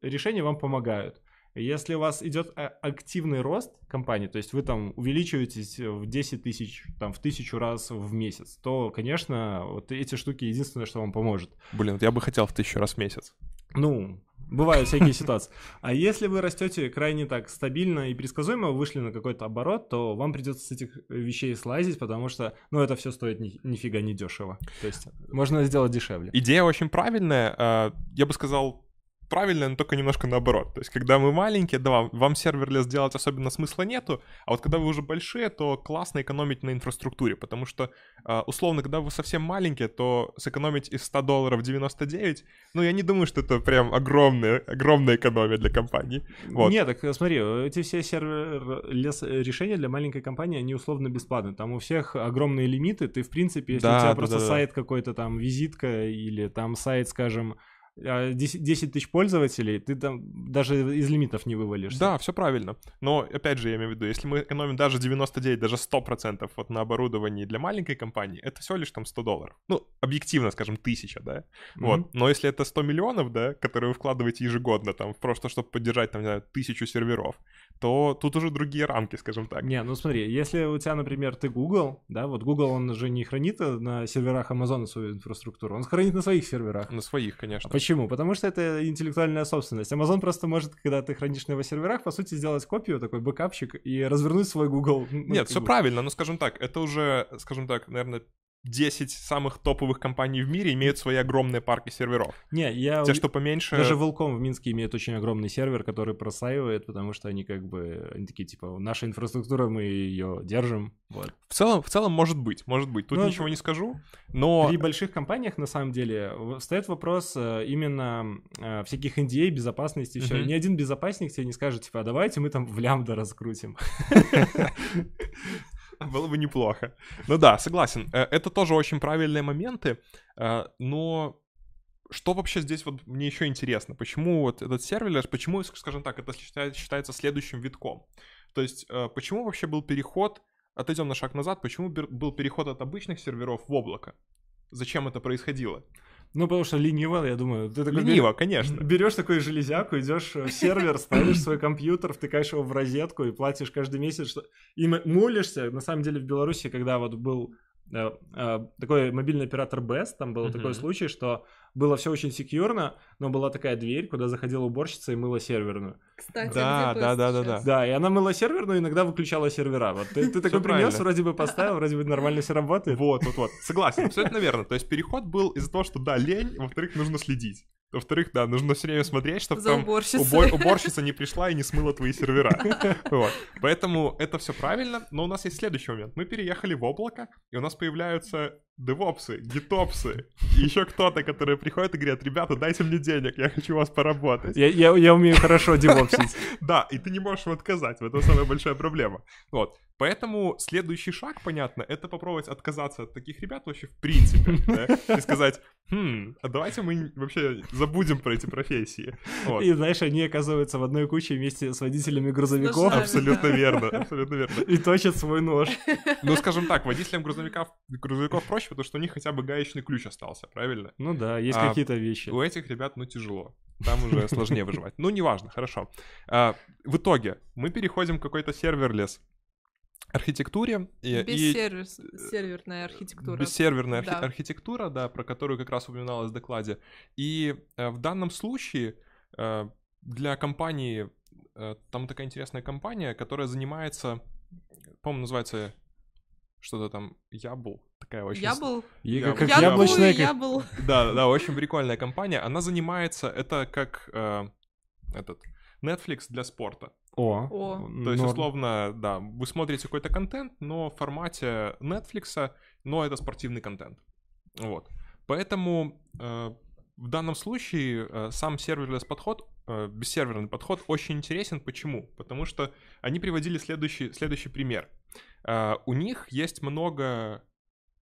[SPEAKER 1] решения вам помогают. Если у вас идет а- активный рост компании, то есть вы там увеличиваетесь в 10 тысяч, там в тысячу раз в месяц, то, конечно, вот эти штуки единственное, что вам поможет.
[SPEAKER 3] Блин, вот я бы хотел в тысячу раз в месяц.
[SPEAKER 1] Ну, бывают всякие ситуации. А если вы растете крайне так стабильно и предсказуемо, вышли на какой-то оборот, то вам придется с этих вещей слазить, потому что, ну, это все стоит ни- нифига не дешево. То есть можно сделать дешевле.
[SPEAKER 3] Идея очень правильная. а, Я бы сказал, правильная, но только немножко наоборот. То есть, когда мы маленькие, да, вам, вам serverless делать особенно смысла нету, а вот когда вы уже большие, то классно экономить на инфраструктуре, потому что, а, условно, когда вы совсем маленькие, то сэкономить из 100 долларов 99, ну, я не думаю, что это прям огромная, огромная экономия для компании. Вот.
[SPEAKER 1] Нет, так э, смотри, эти все сервер лес- решения для маленькой компании, они условно бесплатны. Там у всех огромные лимиты. Ты, в принципе, если
[SPEAKER 3] Да,
[SPEAKER 1] у тебя
[SPEAKER 3] да,
[SPEAKER 1] просто
[SPEAKER 3] да,
[SPEAKER 1] сайт какой-то там, визитка или там сайт, скажем, 10 10 тысяч пользователей, ты там даже из лимитов не вывалишься.
[SPEAKER 3] Да, все правильно. Но, опять же, я имею в виду, если мы экономим даже 99, даже 100% вот на оборудовании для маленькой компании, это всего лишь там 100 долларов. Ну, объективно, скажем, тысяча, да?
[SPEAKER 1] Мгм.
[SPEAKER 3] Вот. Но если это 100 миллионов, да, которые вы вкладываете ежегодно, там, просто чтобы поддержать, там, не знаю, тысячу серверов, то тут уже другие рамки, скажем так.
[SPEAKER 1] Не, ну смотри, если у тебя, например, ты Google, да, вот Google, он же не хранит на серверах Amazon свою инфраструктуру, он хранит на своих серверах.
[SPEAKER 3] На своих,
[SPEAKER 1] А
[SPEAKER 3] конечно.
[SPEAKER 1] Почему? Потому что это интеллектуальная собственность. Amazon просто может, когда ты хранишь на его серверах, по сути, сделать копию, такой бэкапчик, и развернуть свой Google.
[SPEAKER 3] Нет, все правильно, но, скажем так, это уже, скажем так, наверное, 10 самых топовых компаний в мире имеют свои огромные парки серверов.
[SPEAKER 1] Не, я...
[SPEAKER 3] Те, что поменьше...
[SPEAKER 1] Даже Волком в Минске имеет очень огромный сервер, который просаивает, потому что они как бы, они такие, типа, наша инфраструктура, мы ее держим. Вот.
[SPEAKER 3] В целом, в целом, может быть, может быть. Тут
[SPEAKER 1] Ну,
[SPEAKER 3] ничего не скажу, но...
[SPEAKER 1] При больших компаниях, на самом деле, встает вопрос э, именно э, всяких NDA, безопасности и все.
[SPEAKER 3] Мгм.
[SPEAKER 1] Ни один безопасник тебе не скажет, типа, а давайте мы там в лямбда раскрутим.
[SPEAKER 3] Было бы неплохо. Ну да, согласен. Э, Это тоже очень правильные моменты, э, но что вообще здесь вот мне еще интересно? Почему вот этот сервер, почему, скажем так, это считается, следующим витком? То есть, э, почему вообще был переход, отойдем на шаг назад, почему был переход от обычных серверов в облако? Зачем это происходило?
[SPEAKER 1] Ну, потому что лениво, я думаю. Ты такой
[SPEAKER 3] Лениво, конечно.
[SPEAKER 1] Берешь такую железяку, идешь в сервер, ставишь свой компьютер, втыкаешь его в розетку и платишь каждый месяц. Что... И молишься. На самом деле в Беларуси, когда вот был э, э, такой мобильный оператор Best, там был такой случай, что было все очень секьюрно, но была такая дверь, куда заходила уборщица и мыла серверную.
[SPEAKER 2] Кстати,
[SPEAKER 3] Да, да, да, да,
[SPEAKER 2] сейчас?
[SPEAKER 1] Да, и она мыла серверную, иногда выключала сервера. Вот ты, ты такой принес, вроде бы поставил, вроде бы нормально все работает.
[SPEAKER 3] Вот, вот, вот. Согласен, абсолютно верно. То есть переход был из-за того, что да, лень, во-вторых, нужно следить. Во-вторых, да, нужно все время смотреть, чтобы там убор- уборщица не пришла и не смыла твои сервера. Вот. Поэтому это все правильно, но у нас есть следующий момент. Мы переехали в облако, и у нас появляются девопсы, гитопсы, и еще кто-то, которые приходят и говорят, ребята, дайте мне денег, я хочу у вас поработать.
[SPEAKER 1] Я, я, я умею хорошо девопсить.
[SPEAKER 3] Да, и ты не можешь им отказать, в этом самая большая проблема. Вот. Поэтому следующий шаг, понятно, это попробовать отказаться от таких ребят вообще в принципе, да, и сказать, хм, а давайте мы вообще забудем про эти профессии. Вот.
[SPEAKER 1] И знаешь, они оказываются в одной куче вместе с водителями грузовиков с
[SPEAKER 2] ножами.
[SPEAKER 3] Абсолютно верно, абсолютно верно.
[SPEAKER 1] и точат свой нож.
[SPEAKER 3] Ну, скажем так, водителям грузовиков, грузовиков проще, потому что у них хотя бы гаечный ключ остался, правильно?
[SPEAKER 1] Ну да, есть
[SPEAKER 3] А,
[SPEAKER 1] какие-то вещи.
[SPEAKER 3] У этих ребят, ну, тяжело. Там уже сложнее выживать. Ну, неважно, хорошо. А, в итоге мы переходим к какой-то serverless архитектуре. И,
[SPEAKER 2] Без
[SPEAKER 3] и-
[SPEAKER 2] сервер- серверная архитектура.
[SPEAKER 3] Бессерверная архи-
[SPEAKER 2] Да.
[SPEAKER 3] архитектура, да, про которую как раз упоминалось в докладе. И э, в данном случае э, для компании, э, там такая интересная компания, которая занимается, по-моему, называется что-то там Ябл, такая очень...
[SPEAKER 2] Я был...
[SPEAKER 1] И
[SPEAKER 3] Я-
[SPEAKER 1] как, как
[SPEAKER 3] Я
[SPEAKER 1] яблочная...
[SPEAKER 2] я
[SPEAKER 1] как-
[SPEAKER 2] был...
[SPEAKER 3] Да, да, очень прикольная компания. Она занимается, это как э, этот Netflix для спорта.
[SPEAKER 1] О,
[SPEAKER 2] О.
[SPEAKER 3] То есть,
[SPEAKER 1] норм.
[SPEAKER 3] условно, да, вы смотрите какой-то контент, но в формате Netflix, но это спортивный контент. Вот. Поэтому э, в данном случае э, сам serverless подход, э, бессерверный подход очень интересен. Почему? Потому что они приводили следующий, следующий пример. Э, у них есть много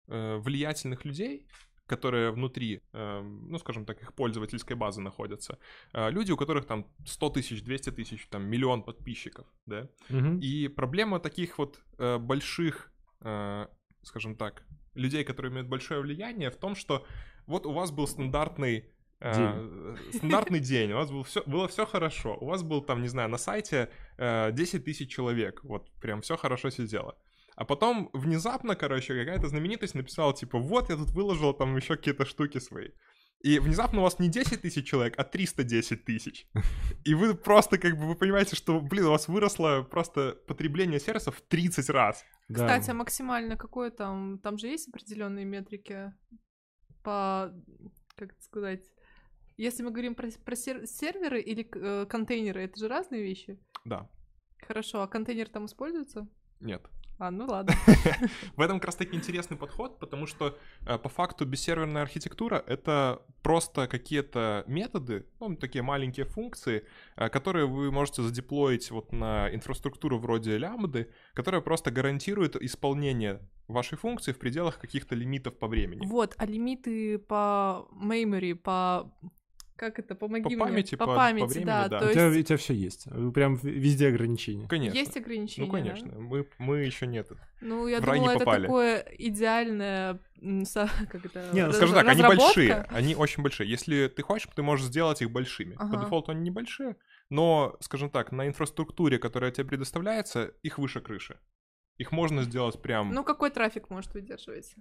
[SPEAKER 3] э, влиятельных людей, которые внутри, э, ну, скажем так, их пользовательской базы находятся. Э, люди, у которых там 100 тысяч, 200 тысяч, там миллион подписчиков, да.
[SPEAKER 1] Мгм.
[SPEAKER 3] И проблема таких вот э, больших, э, скажем так, людей, которые имеют большое влияние, в том, что вот у вас был стандартный э, стандартный день, у вас был всё, было все хорошо, у вас был там, не знаю, на сайте э, 10 тысяч человек, вот прям все хорошо сидело. А потом внезапно, короче, какая-то знаменитость написала, типа, вот я тут выложил там еще какие-то штуки свои. И внезапно у вас не 10 тысяч человек, а 310 тысяч. И вы просто, как бы, вы понимаете, что, блин, у вас выросло просто потребление сервисов в 30 раз.
[SPEAKER 1] Да.
[SPEAKER 2] Кстати, а максимально какое там... Там же есть определенные метрики по... Как это сказать? Если мы говорим про, про сер- серверы или э, контейнеры, это же разные вещи.
[SPEAKER 3] Да,
[SPEAKER 2] Хорошо, а контейнер там используется?
[SPEAKER 3] нет.
[SPEAKER 2] А, ну ладно.
[SPEAKER 3] В этом как раз таки интересный подход, потому что э, по факту бессерверная архитектура — это просто какие-то методы, ну, такие маленькие функции, э, которые вы можете задеплоить вот на инфраструктуру вроде лямбды, которая просто гарантирует исполнение вашей функции в пределах каких-то лимитов по времени.
[SPEAKER 2] Вот, а лимиты по memory, по... Как это? Помоги
[SPEAKER 3] По
[SPEAKER 2] мне.
[SPEAKER 3] памяти,
[SPEAKER 2] по
[SPEAKER 3] по- по
[SPEAKER 2] памяти,
[SPEAKER 3] времени,
[SPEAKER 2] да.
[SPEAKER 3] да.
[SPEAKER 2] То
[SPEAKER 1] У тебя,
[SPEAKER 2] есть
[SPEAKER 1] у тебя все есть. Прям везде ограничения.
[SPEAKER 3] Конечно.
[SPEAKER 2] есть ограничения,
[SPEAKER 3] Ну,
[SPEAKER 2] да?
[SPEAKER 3] конечно. Мы, мы еще нет.
[SPEAKER 2] Ну, я
[SPEAKER 3] В
[SPEAKER 2] думала, это
[SPEAKER 3] попали.
[SPEAKER 2] такое идеальное... Как это?
[SPEAKER 1] Не, ну,
[SPEAKER 2] раз-
[SPEAKER 3] Скажем так, они
[SPEAKER 2] разработка.
[SPEAKER 3] большие, они очень большие. Если ты хочешь, ты можешь сделать их большими. По
[SPEAKER 2] Ага.
[SPEAKER 3] дефолту они небольшие, но, скажем так, на инфраструктуре, которая тебе предоставляется, их выше крыши. Их можно сделать прям...
[SPEAKER 2] Ну, какой трафик может выдерживать?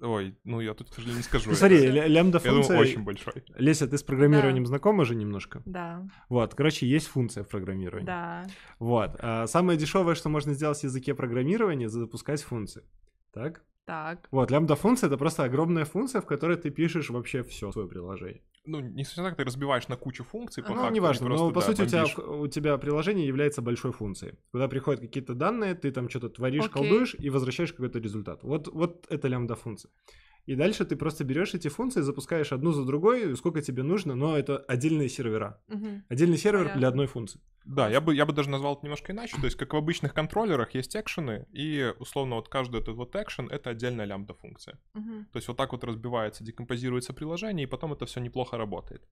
[SPEAKER 3] Ой, ну я тут, к сожалению, не скажу.
[SPEAKER 1] Ну, смотри, лямбда
[SPEAKER 3] Я думаю,
[SPEAKER 1] функция...
[SPEAKER 3] очень большой.
[SPEAKER 1] Леся, ты с программированием знакома же немножко?
[SPEAKER 2] Да,
[SPEAKER 1] Вот, короче, есть функция в программировании.
[SPEAKER 2] да.
[SPEAKER 1] Вот. а самое дешевое, что можно сделать в языке программирования, запускать функции. Так?
[SPEAKER 2] Так.
[SPEAKER 1] Вот, лямбда-функция — это просто огромная функция, в которой ты пишешь вообще все свое приложение.
[SPEAKER 3] Ну, не совсем так, ты разбиваешь на кучу функций, по
[SPEAKER 1] ну,
[SPEAKER 3] факту,
[SPEAKER 1] неважно,
[SPEAKER 3] ты
[SPEAKER 1] но
[SPEAKER 3] просто,
[SPEAKER 1] по
[SPEAKER 3] да,
[SPEAKER 1] сути у тебя, у тебя приложение является большой функцией. Куда приходят какие-то данные, ты там что-то творишь,
[SPEAKER 2] Окей.
[SPEAKER 1] колдуешь и возвращаешь какой-то результат. Вот, вот это лямбда-функция. И дальше ты просто берешь эти функции, запускаешь одну за другой, сколько тебе нужно, но это отдельные сервера.
[SPEAKER 2] Мгм.
[SPEAKER 1] Отдельный сервер
[SPEAKER 2] Понятно.
[SPEAKER 1] для одной функции.
[SPEAKER 3] Да, я бы, я бы даже назвал это немножко иначе. То есть, как в обычных контроллерах есть экшены, и, условно, вот каждый этот вот экшен — это отдельная лямбда-функция.
[SPEAKER 2] Мгм.
[SPEAKER 3] То есть вот так вот разбивается, декомпозируется приложение, и потом это все неплохо работает.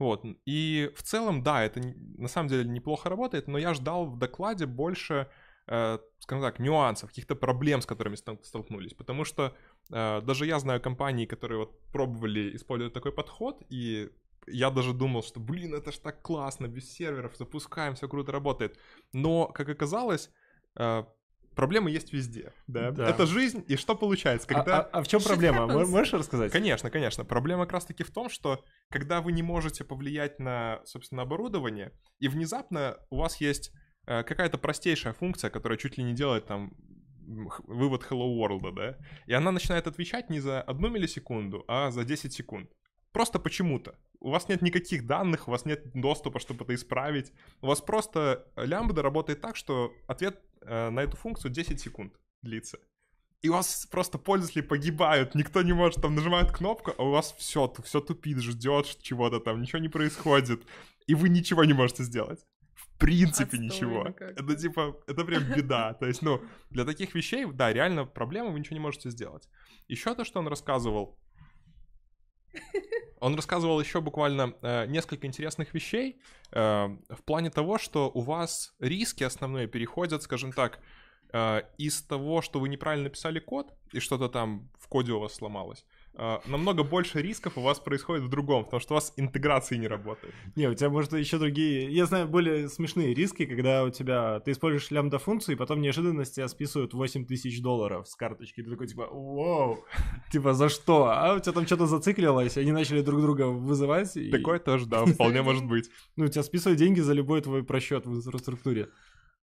[SPEAKER 3] Вот. И в целом, да, это на самом деле неплохо работает, но я ждал в докладе больше, э, скажем так, нюансов, каких-то проблем, с которыми стол- столкнулись. Потому что даже я знаю компании, которые вот пробовали использовать такой подход, и я даже думал, что, блин, это ж так классно, без серверов, запускаем, все круто работает. Но, как оказалось, э, проблемы есть везде. Да?
[SPEAKER 1] Да.
[SPEAKER 3] Это жизнь, и что получается?
[SPEAKER 1] А-
[SPEAKER 3] Когда...
[SPEAKER 1] А, а в чем
[SPEAKER 2] Shit
[SPEAKER 1] проблема?
[SPEAKER 2] happens.
[SPEAKER 1] Мо- Можешь рассказать?
[SPEAKER 3] Конечно, конечно. Проблема как раз-таки в том, что когда вы не можете повлиять на, собственно, оборудование, и внезапно у вас есть э, какая-то простейшая функция, которая чуть ли не делает там вывод Hello World, да, и она начинает отвечать не за одну миллисекунду, а за 10 секунд. Просто почему-то. У вас нет никаких данных, у вас нет доступа, чтобы это исправить. У вас просто лямбда работает так, что ответ э, на эту функцию 10 секунд длится. И у вас просто пользователи погибают, никто не может, там нажимает кнопку, а у вас все, все тупит, ждет чего-то там, ничего не происходит, и вы ничего не можете сделать. В принципе
[SPEAKER 2] Отстойно
[SPEAKER 3] ничего.
[SPEAKER 2] как-то.
[SPEAKER 3] Это типа, это прям беда. То есть, ну, для таких вещей, да, реально проблема, вы ничего не можете сделать. Еще то, что он рассказывал, он рассказывал еще буквально э, несколько интересных вещей э, в плане того, что у вас риски основные переходят, скажем так, э, из того, что вы неправильно написали код и что-то там в коде у вас сломалось. Э, намного больше рисков у вас происходит в другом, потому что у вас интеграции не работает.
[SPEAKER 1] Не, у тебя, может, еще другие... Я знаю более смешные риски, когда у тебя... Ты используешь лямбда-функцию, и потом неожиданно тебя списывают 8 тысяч долларов с карточки. Ты такой, типа, вау, типа, за что? А у тебя там что-то зациклилось, они начали друг друга вызывать.
[SPEAKER 3] Такое тоже, да, вполне может быть.
[SPEAKER 1] Ну, у тебя списывают деньги за любой твой просчет в инфраструктуре.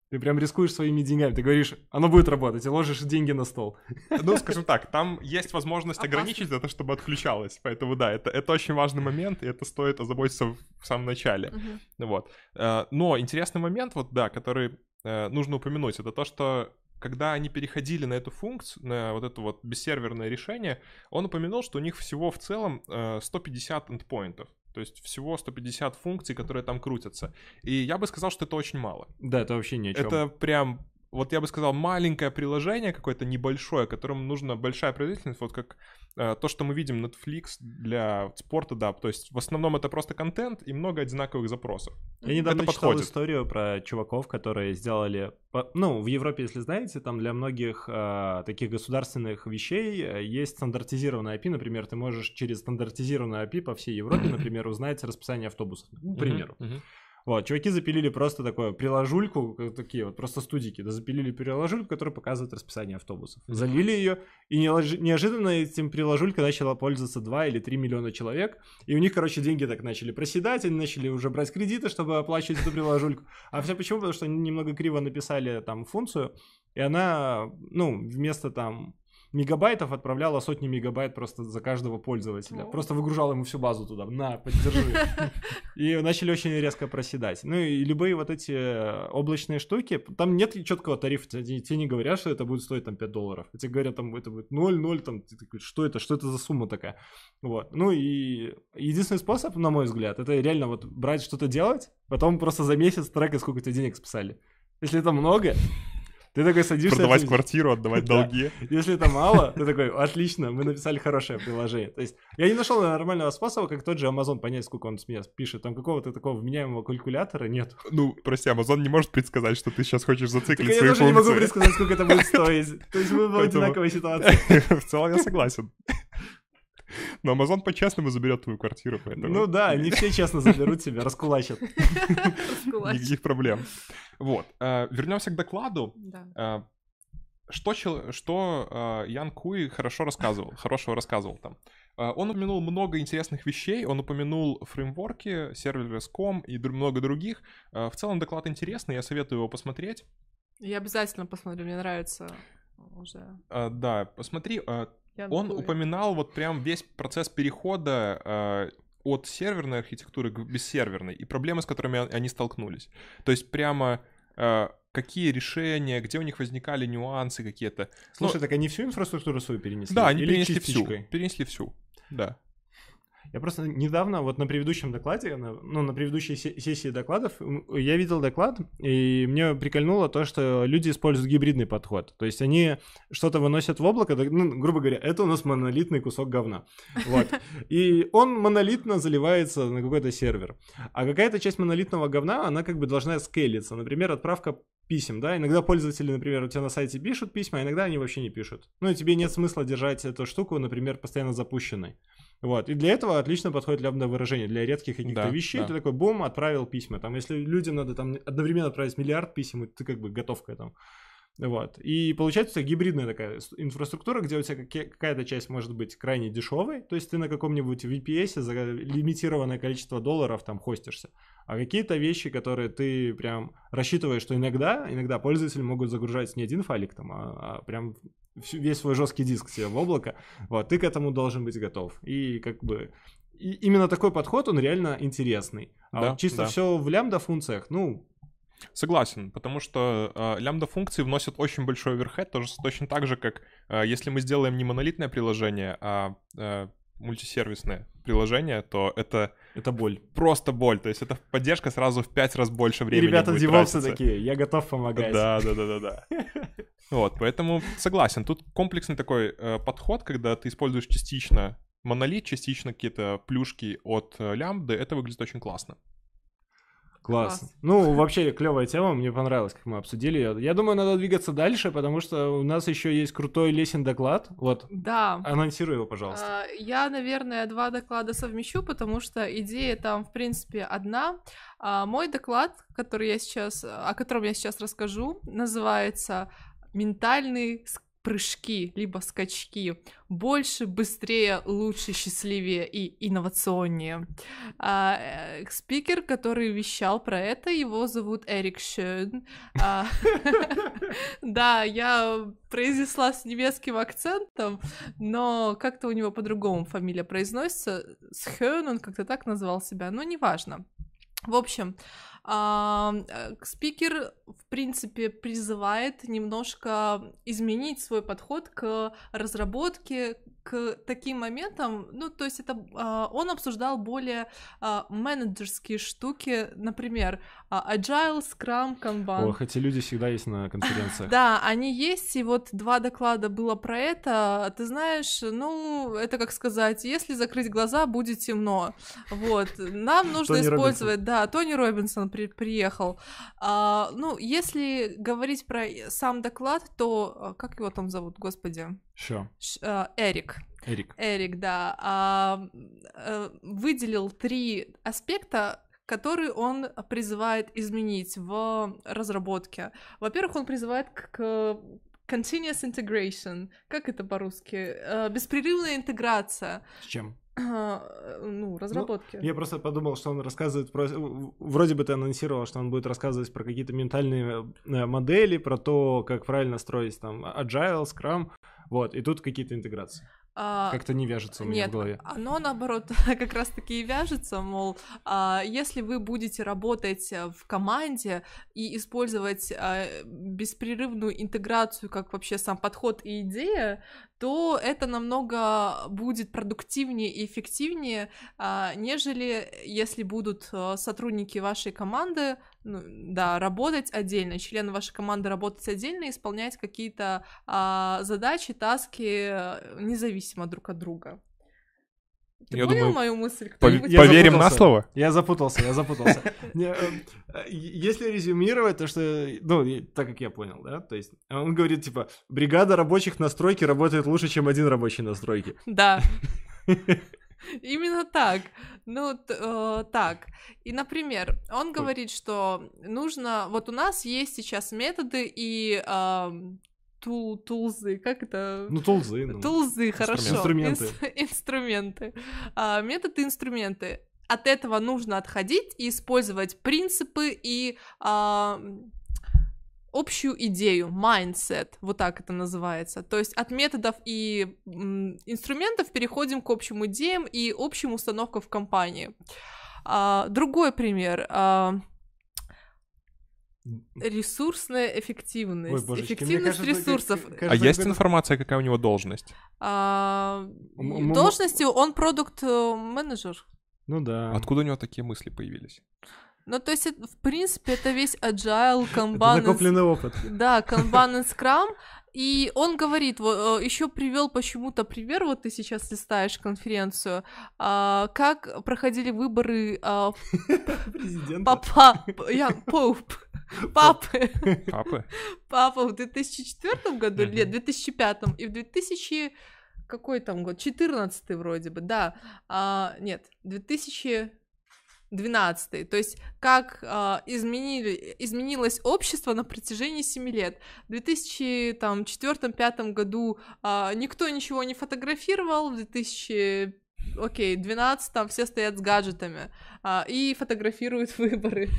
[SPEAKER 1] Ты прям рискуешь своими деньгами. Ты говоришь, оно будет работать, и ложишь деньги на стол.
[SPEAKER 3] Ну, скажем так, там есть возможность
[SPEAKER 2] Опасно.
[SPEAKER 3] ограничить это, чтобы отключалось. Поэтому да, это, это очень важный момент, и это стоит озаботиться в в самом начале.
[SPEAKER 2] Мгм.
[SPEAKER 3] Вот. Э, Но интересный момент, вот да, который э, нужно упомянуть, это то, что когда они переходили на эту функцию, на вот это вот бессерверное решение, он упомянул, что у них всего в целом э, 150 эндпоинтов. То есть всего 150 функций, которые там крутятся. И я бы сказал, что это очень мало.
[SPEAKER 1] Да, это вообще ни о чем.
[SPEAKER 3] Это прям, вот я бы сказал, маленькое приложение какое-то небольшое, которому нужна большая производительность, вот как то, что мы видим Netflix для спорта, да. То есть в основном это просто контент и много одинаковых запросов.
[SPEAKER 1] Я недавно
[SPEAKER 3] Это
[SPEAKER 1] читал
[SPEAKER 3] подходит.
[SPEAKER 1] историю про чуваков, которые сделали... Ну, в Европе, если знаете, там для многих э, таких государственных вещей э, есть стандартизированная API. Например, ты можешь через стандартизированную API по всей Европе, например, узнать расписание автобусов. К примеру.
[SPEAKER 3] Мгм, мгм.
[SPEAKER 1] Вот, чуваки запилили просто такое приложульку, такие вот просто студики, да, запилили приложульку, которая показывает расписание автобусов. Залили ее, и неожи- неожиданно этим приложулькой начало пользоваться 2 или 3 миллиона человек, и у них, короче, деньги так начали проседать, они начали уже брать кредиты, чтобы оплачивать эту приложульку. А все почему? Потому что они немного криво написали там функцию, и она, ну, вместо там мегабайтов отправляла сотни мегабайт просто за каждого пользователя.
[SPEAKER 2] О.
[SPEAKER 1] Просто выгружала ему всю базу туда. На, поддержи. И начали очень резко проседать. Ну и любые вот эти э, облачные штуки, там нет четкого тарифа. Тебе, не говорят, что это будет стоить там 5 долларов. Тебе говорят, там это будет 0, 0, там, ты такой, что это, что это за сумма такая? Вот. Ну и единственный способ, на мой взгляд, это реально вот брать что-то делать, потом просто за месяц трекать, сколько тебе денег списали. Если это много, ты такой садишься...
[SPEAKER 3] Продавать
[SPEAKER 1] это-
[SPEAKER 3] квартиру, отдавать
[SPEAKER 1] Да.
[SPEAKER 3] долги.
[SPEAKER 1] если это мало, ты такой, отлично, мы написали хорошее приложение. То есть я не нашел нормального способа, как тот же Amazon понять, сколько он с меня пишет. Там какого-то такого вменяемого калькулятора нет.
[SPEAKER 3] Ну, прости, Amazon не может предсказать, что ты сейчас хочешь
[SPEAKER 1] Так
[SPEAKER 3] зациклить
[SPEAKER 1] я
[SPEAKER 3] свои
[SPEAKER 1] даже не могу
[SPEAKER 3] функции.
[SPEAKER 1] предсказать, сколько это будет стоить. То есть мы в одинаковой ситуации.
[SPEAKER 3] В целом я согласен. Но Amazon по-честному заберет твою квартиру, поэтому...
[SPEAKER 1] Ну да, не все честно заберут тебя, раскулачат.
[SPEAKER 3] Никаких проблем. Вот. э, Вернемся к докладу.
[SPEAKER 2] Да.
[SPEAKER 3] Э, Что, что э, Ян Куи хорошо рассказывал, хорошего рассказывал там. Он упомянул много интересных вещей, он упомянул фреймворки, serverless.com и дру- много других. В целом доклад интересный, я советую его посмотреть.
[SPEAKER 2] Я обязательно посмотрю, мне нравится уже.
[SPEAKER 3] Да, посмотри, Он упоминал вот прям весь процесс перехода э, от серверной архитектуры к бессерверной и проблемы, с которыми они столкнулись. То есть прямо э, какие решения, где у них возникали нюансы какие-то.
[SPEAKER 1] Слушай, так они всю инфраструктуру свою перенесли?
[SPEAKER 3] Да, они
[SPEAKER 1] Или
[SPEAKER 3] перенесли всю.
[SPEAKER 1] частичкой?
[SPEAKER 3] Перенесли всю. Да.
[SPEAKER 1] Я просто недавно, вот на предыдущем докладе, ну, на предыдущей се- сессии докладов, я видел доклад, и мне прикольнуло то, что люди используют гибридный подход. То есть они что-то выносят в облако, ну, грубо говоря, это у нас монолитный кусок говна. Вот. И он монолитно заливается на какой-то сервер. А какая-то часть монолитного говна, она как бы должна скейлиться. Например, отправка писем, да, иногда пользователи, например, у тебя на сайте пишут письма, а иногда они вообще не пишут. Ну, и тебе нет смысла держать эту штуку, например, постоянно запущенной. Вот, и для этого отлично подходит лямбда выражение, для редких каких-то
[SPEAKER 3] Да,
[SPEAKER 1] вещей,
[SPEAKER 3] да.
[SPEAKER 1] ты такой, бум, отправил письма, там, если людям надо там одновременно отправить миллиард писем, ты как бы готов к этому. Вот. И получается гибридная такая инфраструктура, где у тебя какая-то часть может быть крайне дешевой, то есть ты на каком-нибудь VPS за лимитированное количество долларов там хостишься, а какие-то вещи, которые ты прям рассчитываешь, что иногда, иногда пользователи могут загружать не один файлик там, а, а прям весь свой жесткий диск себе в облако, вот, ты к этому должен быть готов. И как бы и именно такой подход, он реально интересный. А
[SPEAKER 3] Да,
[SPEAKER 1] вот чисто
[SPEAKER 3] да.
[SPEAKER 1] все в лямбда-функциях, ну,
[SPEAKER 3] Согласен, потому что э, лямбда-функции вносят очень большой оверхед, тоже точно так же, как э, если мы сделаем не монолитное приложение, а э, мультисервисное приложение, то это
[SPEAKER 1] это боль.
[SPEAKER 3] просто боль, то есть это поддержка сразу в пять раз больше
[SPEAKER 1] И
[SPEAKER 3] времени
[SPEAKER 1] ребята
[SPEAKER 3] будет
[SPEAKER 1] девопсы такие, я готов помогать.
[SPEAKER 3] Да, да, да, да, да. Вот, поэтому согласен. Тут комплексный такой э, подход, когда ты используешь частично монолит, частично какие-то плюшки от э, лямбды, это выглядит очень классно.
[SPEAKER 1] Класс.
[SPEAKER 2] Класс.
[SPEAKER 1] Ну, вообще, клевая тема, мне понравилось, как мы обсудили ее. Я думаю, надо двигаться дальше, потому что у нас еще есть крутой лесен доклад. Вот,
[SPEAKER 2] Да.
[SPEAKER 1] анонсируй его, пожалуйста.
[SPEAKER 2] А, Я, наверное, два доклада совмещу, потому что идея там, в принципе, одна. А, Мой доклад, который я сейчас, о котором я сейчас расскажу, называется «Ментальные с- прыжки, либо скачки. Больше, быстрее, лучше, счастливее и инновационнее». А, э, Спикер, который вещал про это, его зовут Эрик Шön. А, Да, я произнесла с немецким акцентом, но как-то у него по-другому фамилия произносится. Схён, он как-то так назвал себя, но неважно. В общем, спикер, в принципе, призывает немножко изменить свой подход к разработке, к таким моментам. Ну, то есть это а, он обсуждал более а, менеджерские штуки, например, а, Agile, Scrum, Kanban.
[SPEAKER 1] Ох, эти люди всегда есть на конференциях.
[SPEAKER 2] Да, они есть, и вот два доклада было про это. Ты знаешь, ну, это как сказать, если закрыть глаза, будет темно. Вот, нам нужно
[SPEAKER 1] Тони
[SPEAKER 2] использовать, да, Тони Робинсон при- приехал. А, ну, если говорить про сам доклад, то, как его там зовут, господи?
[SPEAKER 1] Что?
[SPEAKER 2] Ш- а, Эрик.
[SPEAKER 1] Эрик.
[SPEAKER 2] Эрик, да, а, э, выделил три аспекта, которые он призывает изменить в разработке. Во-первых, он призывает к, к continuous integration. Как это по-русски? Э, Беспрерывная интеграция.
[SPEAKER 1] С чем?
[SPEAKER 2] Э, Ну, разработки.
[SPEAKER 1] Я просто подумал, что он рассказывает про... Вроде бы ты анонсировал, что он будет рассказывать про какие-то ментальные э, модели, про то, как правильно строить там agile, scrum, вот, и тут какие-то интеграции.
[SPEAKER 2] А,
[SPEAKER 1] Как-то не вяжется у меня
[SPEAKER 2] Нет,
[SPEAKER 1] в голове.
[SPEAKER 2] оно наоборот как раз-таки и вяжется, мол, а, если вы будете работать э, в команде и использовать а, беспрерывную интеграцию как вообще сам подход и идея, то это намного будет продуктивнее и эффективнее, нежели если будут э, сотрудники вашей команды, ну, да, работать отдельно, члены вашей команды работать отдельно, исполнять какие-то а, задачи, таски э, независимо друг от друга. Ты
[SPEAKER 3] Я
[SPEAKER 2] понял
[SPEAKER 3] думаю,
[SPEAKER 2] мою мысль?
[SPEAKER 3] Пов-
[SPEAKER 1] Я
[SPEAKER 3] Поверим на
[SPEAKER 1] запутался.
[SPEAKER 3] слово?
[SPEAKER 1] Я запутался, я запутался. Э, э, Если резюмировать, то что, ну, так как я понял, да, то есть он говорит, типа, бригада рабочих на стройке работает лучше, чем один рабочий на стройке.
[SPEAKER 2] Да. Именно так. Ну, э, так. И, например, он говорит, что нужно... Вот у нас есть сейчас методы и ам, тул, тулзы, как это?
[SPEAKER 1] Ну, тулзы. ну.
[SPEAKER 2] Тулзы, хорошо.
[SPEAKER 1] Инструменты.
[SPEAKER 2] Инс- инструменты. А, методы, инструменты. От этого нужно отходить и использовать принципы и а, общую идею, mindset, вот так это называется. То есть от методов и м, инструментов переходим к общим идеям и общим установкам в компании. А, другой пример. а, ресурсная эффективность.
[SPEAKER 1] Ой, божечки,
[SPEAKER 2] Эффективность
[SPEAKER 1] кажется,
[SPEAKER 2] ресурсов.
[SPEAKER 1] как-
[SPEAKER 3] А
[SPEAKER 1] кажется,
[SPEAKER 3] есть
[SPEAKER 1] какой-то-
[SPEAKER 3] информация, какая у него должность?
[SPEAKER 2] А,
[SPEAKER 1] М-
[SPEAKER 2] должностью он продукт э, менеджер.
[SPEAKER 1] Ну да.
[SPEAKER 3] Откуда у него такие мысли появились?
[SPEAKER 2] Ну, то есть, это, в принципе, это весь agile,
[SPEAKER 1] Это
[SPEAKER 2] kanban, и
[SPEAKER 1] накопленный опыт.
[SPEAKER 2] Да, Kanban и Scrum. И он говорит, еще привел почему-то пример, вот ты сейчас листаешь конференцию, а, как проходили выборы а, папа, я, поуп, папы,
[SPEAKER 3] Папы?
[SPEAKER 2] папа в 2004 году, или
[SPEAKER 1] Мгм.
[SPEAKER 2] 2005, и в 2000 какой там год? 14 вроде бы, да. А, нет, 2012. То есть как а, изменили, изменилось общество на протяжении 7 лет. В 2004-2005 году а, никто ничего не фотографировал, в 2005 окей, 12, там все стоят с гаджетами а, и фотографируют выборы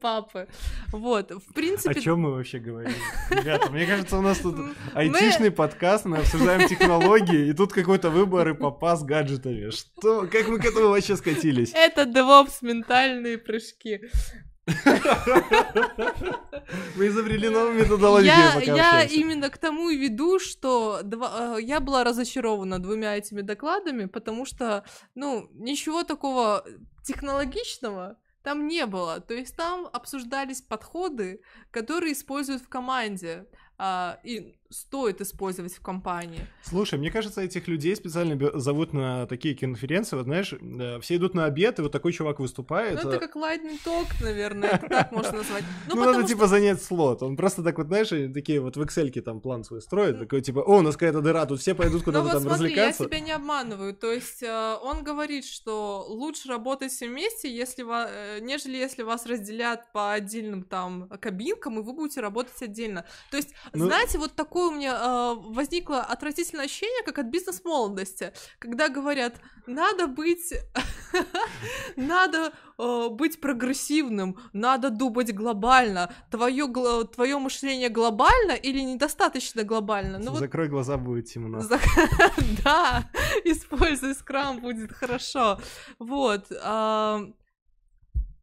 [SPEAKER 2] папы. Вот, в принципе...
[SPEAKER 1] О чем мы вообще говорим? Ребята, мне кажется, у нас тут айтишный подкаст, мы обсуждаем технологии, и тут какой-то выбор и папа с гаджетами. Что? Как мы к этому вообще скатились?
[SPEAKER 2] Это DevOps ментальные прыжки.
[SPEAKER 1] Мы изобрели новую методологию.
[SPEAKER 2] Я, я именно к тому и веду, что два, э, я была разочарована двумя этими докладами, потому что, ну, ничего такого технологичного там не было. То есть там обсуждались подходы, которые используют в команде. А, и стоит использовать в компании.
[SPEAKER 1] Слушай, мне кажется, этих людей специально зовут на такие конференции, вот знаешь, все идут на обед, и вот такой чувак выступает.
[SPEAKER 2] Ну, это как lightning talk, наверное, это так можно назвать.
[SPEAKER 1] Ну, ну надо, типа, занять слот. Он просто так вот, знаешь, такие вот в excel там план свой строит, такой, типа, о, у нас какая-то дыра, тут все пойдут куда-то там развлекаться.
[SPEAKER 2] я себя не обманываю, то есть э, он говорит, что лучше работать все вместе, если э, нежели если вас разделят по отдельным там кабинкам, и вы будете работать отдельно. То есть, ну знаете, вот такой такое у меня э, возникло отвратительное ощущение, как от бизнес-молодости, когда говорят, надо быть, надо э, быть прогрессивным, надо думать глобально, твое, твое мышление глобально или недостаточно глобально?
[SPEAKER 1] Ну, Закрой вот... глаза, будет темно.
[SPEAKER 2] Да, используй скрам, будет хорошо. Вот.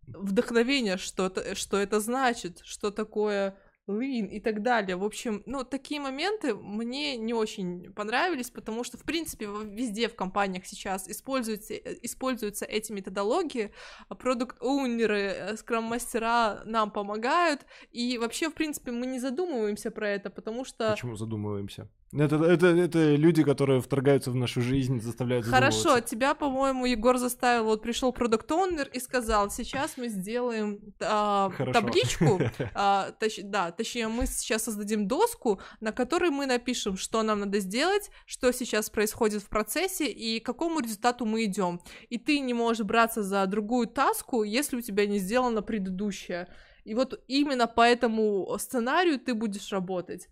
[SPEAKER 2] Вдохновение, что это, что это значит, что такое Lean и так далее. В общем, ну, такие моменты мне не очень понравились, потому что, в принципе, везде в компаниях сейчас используются, э, используются эти методологии, продукт-оунеры, скрам-мастера нам помогают, и вообще, в принципе, мы не задумываемся про это, потому что...
[SPEAKER 1] Почему задумываемся? Это, это, это люди, которые вторгаются в нашу жизнь, заставляют
[SPEAKER 2] Хорошо, тебя, по-моему, Егор заставил, вот пришел продукт оунер и сказал, сейчас мы сделаем а, табличку, а, точ, да, точнее, мы сейчас создадим доску, на которой мы напишем, что нам надо сделать, что сейчас происходит в процессе и к какому результату мы идем. И ты не можешь браться за другую таску, если у тебя не сделано предыдущее. И вот именно по этому сценарию ты будешь работать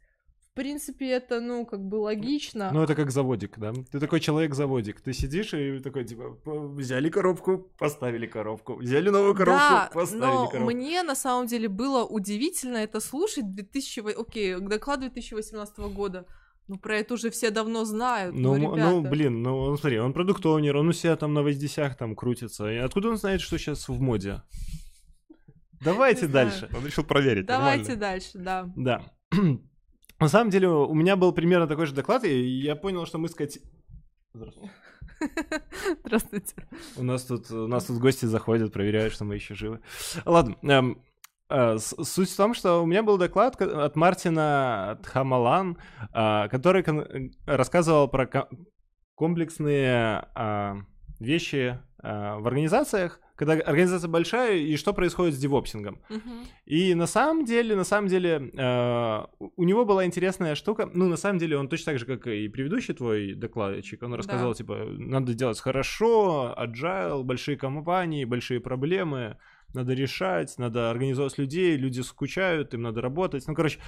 [SPEAKER 2] принципе, это, ну, как бы логично.
[SPEAKER 1] Ну, это как заводик, да? Ты такой человек-заводик. Ты сидишь и такой, типа, взяли коробку, поставили коробку. Взяли новую коробку, да, поставили но коробку.
[SPEAKER 2] мне, на самом деле, было удивительно это слушать 2000... Окей, доклад 2018 года. Ну, про это уже все давно знают.
[SPEAKER 1] Ну,
[SPEAKER 2] ну,
[SPEAKER 1] ну блин, ну, смотри, он продуктовнер, он у себя там на воздесях там крутится. И откуда он знает, что сейчас в моде? Давайте дальше.
[SPEAKER 3] Он решил проверить.
[SPEAKER 2] Давайте дальше, да.
[SPEAKER 1] Да. На самом деле, у меня был примерно такой же доклад, и я понял, что мы с Кати...
[SPEAKER 2] Здравствуйте. Здравствуйте.
[SPEAKER 1] У нас тут, у нас тут гости заходят, проверяют, что мы еще живы. Ладно, эм, э, суть в том, что у меня был доклад от Мартина Тхамалан, э, который кон- рассказывал про комплексные э, вещи э, в организациях, когда организация большая, и что происходит с девопсингом. Uh-huh. И на самом деле, на самом деле, э, у него была интересная штука. Ну, на самом деле, он точно так же, как и предыдущий твой докладчик, он рассказал, да. типа, надо делать хорошо, agile, большие компании, большие проблемы, надо решать, надо организовать людей, люди скучают, им надо работать. Ну, короче,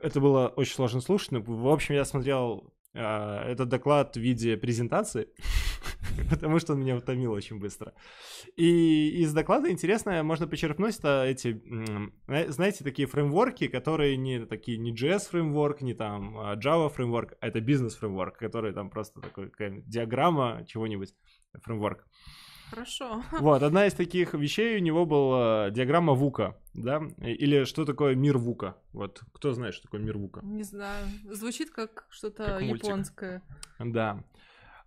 [SPEAKER 1] это было очень сложно слушать. Но, в общем, я смотрел этот доклад в виде презентации, потому что он меня утомил очень быстро. И из доклада интересное можно почерпнуть это эти, знаете, такие фреймворки, которые не такие, не JS фреймворк, не там а Java фреймворк, а это бизнес фреймворк, который там просто такой диаграмма чего-нибудь фреймворк.
[SPEAKER 2] Хорошо.
[SPEAKER 1] Вот, одна из таких вещей у него была диаграмма Вука, да? Или что такое мир Вука? Вот, кто знает, что такое мир Вука?
[SPEAKER 2] Не знаю. Звучит как что-то как японское.
[SPEAKER 1] Да.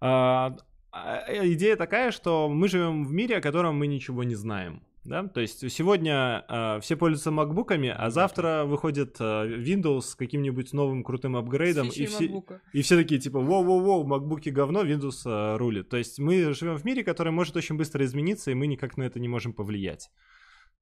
[SPEAKER 1] А, а, идея такая, что мы живем в мире, о котором мы ничего не знаем да, то есть сегодня э, все пользуются макбуками, а завтра выходит э, Windows с каким-нибудь новым крутым апгрейдом, и все, и все такие типа, воу-воу-воу, макбуки говно, Windows э, рулит. То есть мы живем в мире, который может очень быстро измениться, и мы никак на это не можем повлиять.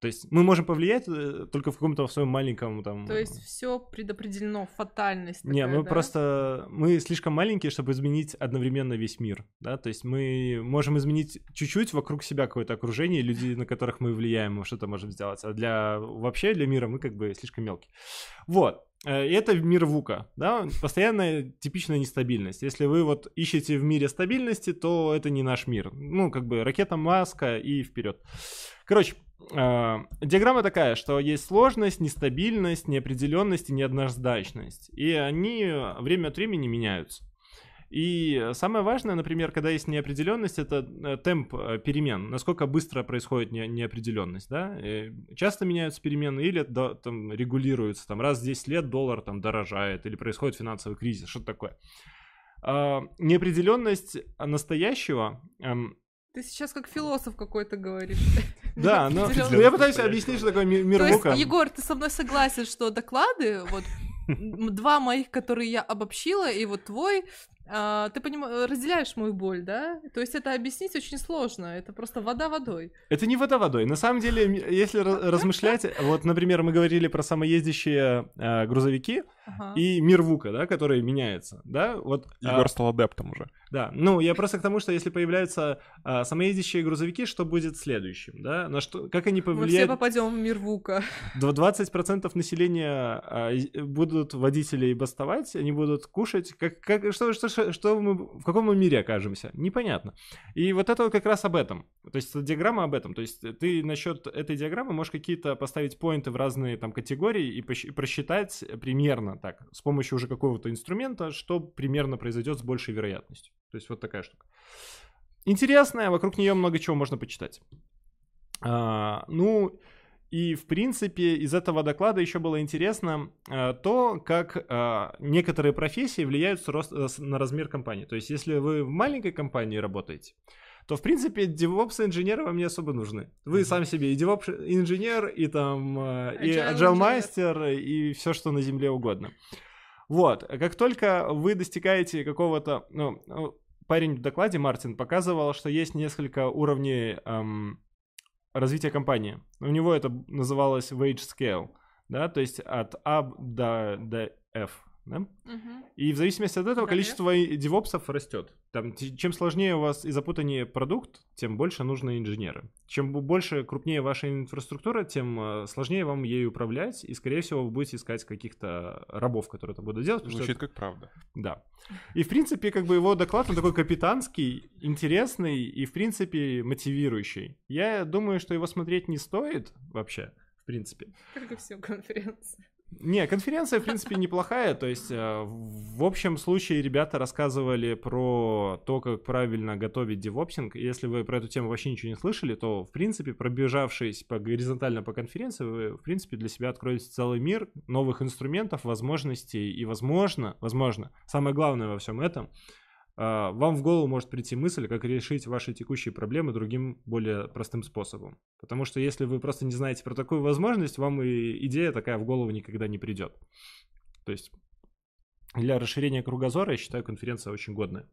[SPEAKER 1] То есть мы можем повлиять э, только в каком-то своем маленьком там...
[SPEAKER 2] То есть все предопределено, фатальность
[SPEAKER 1] Не, мы
[SPEAKER 2] да?
[SPEAKER 1] просто... Мы слишком маленькие, чтобы изменить одновременно весь мир, да? То есть мы можем изменить чуть-чуть вокруг себя какое-то окружение, людей, на которых мы влияем, мы что-то можем сделать. А для... Вообще для мира мы как бы слишком мелкие. Вот. Э, И это мир ВУКа, да, постоянная типичная нестабильность. Если вы вот ищете в мире стабильности, то это не наш мир. Ну, как бы ракета Маска и вперед. Короче, диаграмма такая, что есть сложность, нестабильность, неопределенность и неоднозначность. И они время от времени меняются. И самое важное, например, когда есть неопределенность, это э, темп э, перемен, насколько быстро происходит не- неопределенность, да? Э, Часто меняются перемены или да, там регулируются, там раз в 10 лет доллар там дорожает или происходит финансовый кризис, что-то такое. А, Неопределенность настоящего эм,
[SPEAKER 2] Ты сейчас как философ какой-то говоришь.
[SPEAKER 1] да, но я пытаюсь объяснить, что такое ми- мир
[SPEAKER 2] То есть. Егор, ты со мной согласен, что доклады, вот два моих, которые я обобщила, и вот твой, а, ты понима- разделяешь мою боль, да? То есть это объяснить очень сложно, это просто вода водой.
[SPEAKER 1] Это не вода водой. На самом деле, если размышлять, вот, например, мы говорили про самоездящие э, грузовики
[SPEAKER 2] Ага.
[SPEAKER 1] и мир Вука, да, который меняется, да, вот. а,
[SPEAKER 3] Егор стал адептом уже.
[SPEAKER 1] Да, ну я просто к тому, что если появляются а, самоездящие грузовики, что будет следующим, да, на что, как они
[SPEAKER 2] Мы все
[SPEAKER 1] повлияют?
[SPEAKER 2] попадем в мир Вука.
[SPEAKER 1] Дв- 20% населения а, и- будут водителей бастовать, они будут кушать. Как, как, что, что, что, что мы, в каком мы мире окажемся? Непонятно. И вот это вот как раз об этом. То есть диаграмма об этом. То есть ты насчет этой диаграммы можешь какие-то поставить поинты в разные там категории и пощ- просчитать примерно так, с помощью уже какого-то инструмента, что примерно произойдет с большей вероятностью. То есть вот такая штука. Интересная, вокруг нее много чего можно почитать. А, ну, и, в принципе, из этого доклада еще было интересно э, то, как э, некоторые профессии влияют с рост- э, с- на размер компании. То есть, если вы в маленькой компании работаете, то, в принципе, DevOps-инженеры вам не особо нужны. Вы
[SPEAKER 3] Мгм.
[SPEAKER 1] сам себе и DevOps-инженер, и там, э, и
[SPEAKER 2] Agile
[SPEAKER 1] Agile-мастер, и все, что на земле угодно. Вот, как только вы достигаете какого-то, ну, парень в докладе, Мартин, показывал, что есть несколько уровней эм, развития компании. У него это называлось wage scale, да, то есть от A до, до F, да?
[SPEAKER 2] Мгм.
[SPEAKER 1] И в зависимости от этого
[SPEAKER 2] Да,
[SPEAKER 1] количество и- девопсов растет. Там, чем сложнее у вас и запутаннее продукт, тем больше нужны инженеры. Чем больше, крупнее ваша инфраструктура, тем э, сложнее вам ею управлять, и, скорее всего, вы будете искать каких-то рабов, которые это будут делать. потому что
[SPEAKER 3] Звучит как правда.
[SPEAKER 1] да. И, в принципе, как бы его доклад, он такой капитанский, интересный и, в принципе, мотивирующий. Я думаю, что его смотреть не стоит вообще, в принципе.
[SPEAKER 2] Как и все конференции.
[SPEAKER 1] Не, конференция, в принципе, неплохая. То есть, э, в общем случае, ребята рассказывали про то, как правильно готовить девопсинг. Если вы про эту тему вообще ничего не слышали, то, в принципе, пробежавшись по горизонтально по конференции, вы, в принципе, для себя откроете целый мир новых инструментов, возможностей. И, возможно, возможно, самое главное во всем этом, вам в голову может прийти мысль, как решить ваши текущие проблемы другим, более простым способом. Потому что если вы просто не знаете про такую возможность, вам и идея такая в голову никогда не придет. То есть для расширения кругозора, я считаю, конференция очень годная.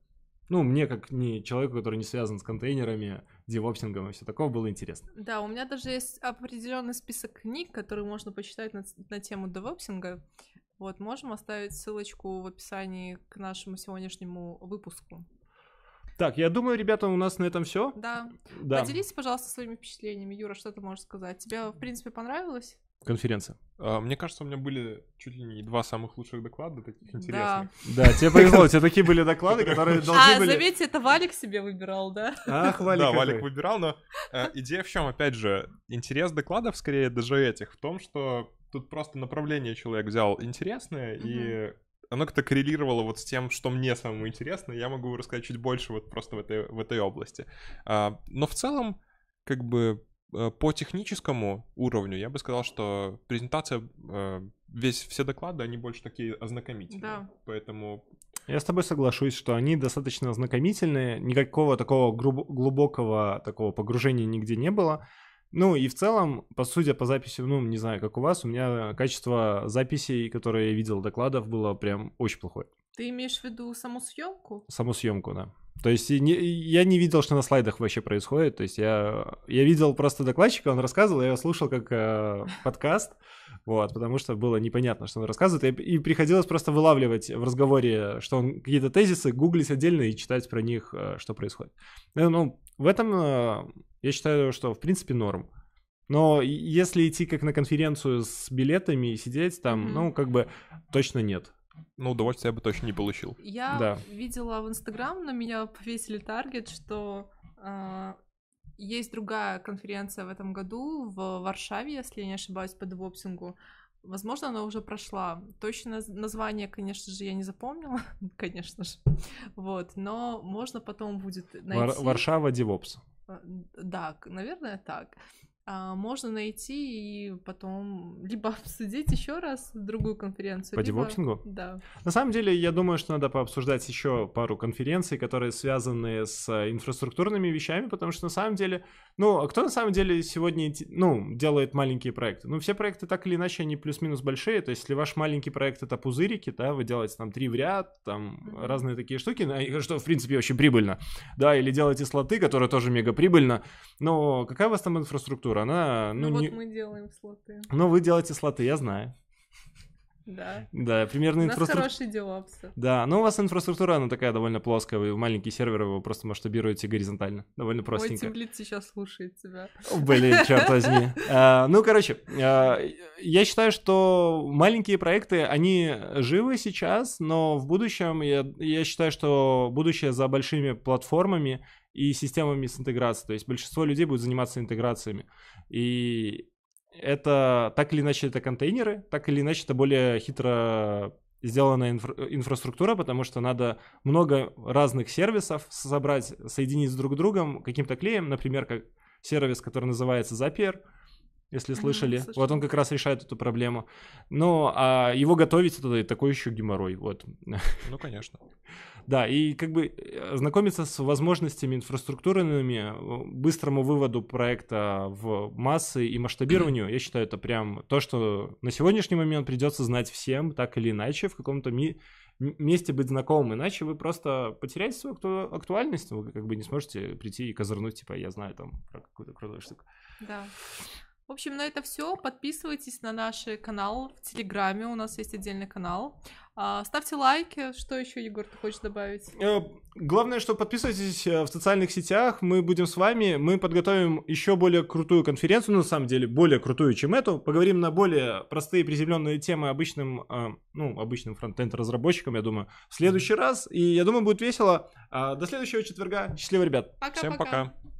[SPEAKER 1] Ну, мне, как не человеку, который не связан с контейнерами, девопсингом и все такого, было интересно.
[SPEAKER 2] Да, у меня даже есть определенный список книг, которые можно почитать на, на тему девопсинга. Вот, можем оставить ссылочку в описании к нашему сегодняшнему выпуску.
[SPEAKER 1] Так, я думаю, ребята, у нас на этом все.
[SPEAKER 2] Да.
[SPEAKER 1] Да,
[SPEAKER 2] Поделись, пожалуйста, своими впечатлениями. Юра, что ты можешь сказать? Тебе, в принципе, понравилось?
[SPEAKER 1] конференция.
[SPEAKER 3] А, Мне кажется, у меня были чуть ли не два самых лучших доклада, таких
[SPEAKER 2] Да.
[SPEAKER 3] интересных.
[SPEAKER 1] Да, тебе повезло, у тебя такие были доклады, которые должны
[SPEAKER 2] А,
[SPEAKER 1] были...
[SPEAKER 2] заметьте, это Валик себе выбирал, да?
[SPEAKER 1] Ах, Валик
[SPEAKER 3] да. Валик выбирал, но э, идея в чем, опять же, интерес докладов, скорее даже этих, в том, что тут просто направление человек взял интересное, и оно как-то коррелировало вот с тем, что мне самому интересно, я могу рассказать чуть больше вот просто в этой, в этой области. А, но в целом, как бы э, по техническому уровню я бы сказал, что презентация, э, весь, все доклады, они больше такие ознакомительные.
[SPEAKER 2] Да.
[SPEAKER 3] Поэтому
[SPEAKER 1] Я с тобой соглашусь, что они достаточно ознакомительные, никакого такого груб- глубокого такого погружения нигде не было. Ну и в целом, по судя по записи, ну не знаю, как у вас, у меня качество записей, которые я видел докладов, было прям очень плохое.
[SPEAKER 2] Ты имеешь в виду саму съемку?
[SPEAKER 1] Саму съемку, да. То есть не, я не видел, что на слайдах вообще происходит. То есть я, я видел просто докладчика, он рассказывал, я его слушал как э, подкаст, вот, потому что было непонятно, что он рассказывает. И, и приходилось просто вылавливать в разговоре, что он какие-то тезисы, гуглить отдельно и читать про них, э, что происходит. Ну, ну в этом э, я считаю, что в принципе норм. Но если идти как на конференцию с билетами и сидеть там, mm-hmm. ну, как бы точно нет.
[SPEAKER 3] Ну, удовольствия я бы точно не получил.
[SPEAKER 2] Я да. видела в Инстаграм, на меня повесили таргет, что э, есть другая конференция в этом году в Варшаве, если я не ошибаюсь, по девопсингу. Возможно, она уже прошла. Точно название, конечно же, я не запомнила, конечно же. Вот, но можно потом будет найти. Вар-
[SPEAKER 1] Варшава Девопс.
[SPEAKER 2] А, да, наверное, так. А, можно найти и потом либо обсудить еще раз другую конференцию.
[SPEAKER 1] По
[SPEAKER 2] либо... Да.
[SPEAKER 1] На самом деле, я думаю, что надо пообсуждать еще пару конференций, которые связаны с инфраструктурными вещами, потому что на самом деле, ну, а кто на самом деле сегодня, ну, делает маленькие проекты? Ну, все проекты так или иначе, они плюс-минус большие, то есть если ваш маленький проект это пузырики, да, вы делаете там три в ряд, там mm-hmm. разные такие штуки, что, в принципе, очень прибыльно, да, или делаете слоты, которые тоже мега прибыльно, но какая у вас там инфраструктура? Она...
[SPEAKER 2] Ну, ну не... вот мы делаем слоты.
[SPEAKER 1] Ну, вы делаете слоты, я знаю.
[SPEAKER 2] Да.
[SPEAKER 1] Да, примерно
[SPEAKER 2] инфраструктура. У нас хороший девопсы.
[SPEAKER 1] Да, но у вас инфраструктура, она такая довольно плоская, вы маленький сервер, вы просто масштабируете горизонтально, довольно простенько.
[SPEAKER 2] Ой, Тимлит сейчас слушает тебя.
[SPEAKER 1] Блин, черт возьми. А, ну, короче, а, я считаю, что маленькие проекты, они живы сейчас, но в будущем, я, я считаю, что будущее за большими платформами и системами с интеграцией. То есть большинство людей будет заниматься интеграциями. И это так или иначе это контейнеры, так или иначе это более хитро сделанная инфра- инфраструктура, потому что надо много разных сервисов собрать, соединить с друг другом каким-то клеем, например, как сервис, который называется Zapier, если слышали. Mm-hmm, вот он как раз решает эту проблему. Но а его готовить это такой еще геморрой. Вот.
[SPEAKER 3] Ну, конечно.
[SPEAKER 1] Да, и как бы э, знакомиться с возможностями инфраструктурными, э, быстрому выводу проекта в массы и масштабированию, я считаю, это прям то, что на сегодняшний момент придется знать всем, так или иначе, в каком-то ми- месте быть знакомым, иначе вы просто потеряете свою акту- актуальность, вы как бы не сможете прийти и козырнуть, типа, я знаю там про какую-то крутую штуку.
[SPEAKER 2] Да. В общем, на это все. Подписывайтесь на наш канал в Телеграме. У нас есть отдельный канал. А, ставьте лайки. Что еще, Егор, ты хочешь добавить?
[SPEAKER 1] Э, главное, что подписывайтесь э, в социальных сетях. Мы будем с вами. Мы подготовим еще более крутую конференцию. Ну, на самом деле, более крутую, чем эту. Поговорим на более простые приземленные темы обычным, э, ну, обычным фронтенд разработчикам, я думаю, в следующий раз. И я думаю, будет весело. А, до следующего четверга. Счастливо, ребят.
[SPEAKER 2] Пока,
[SPEAKER 3] Всем пока. пока.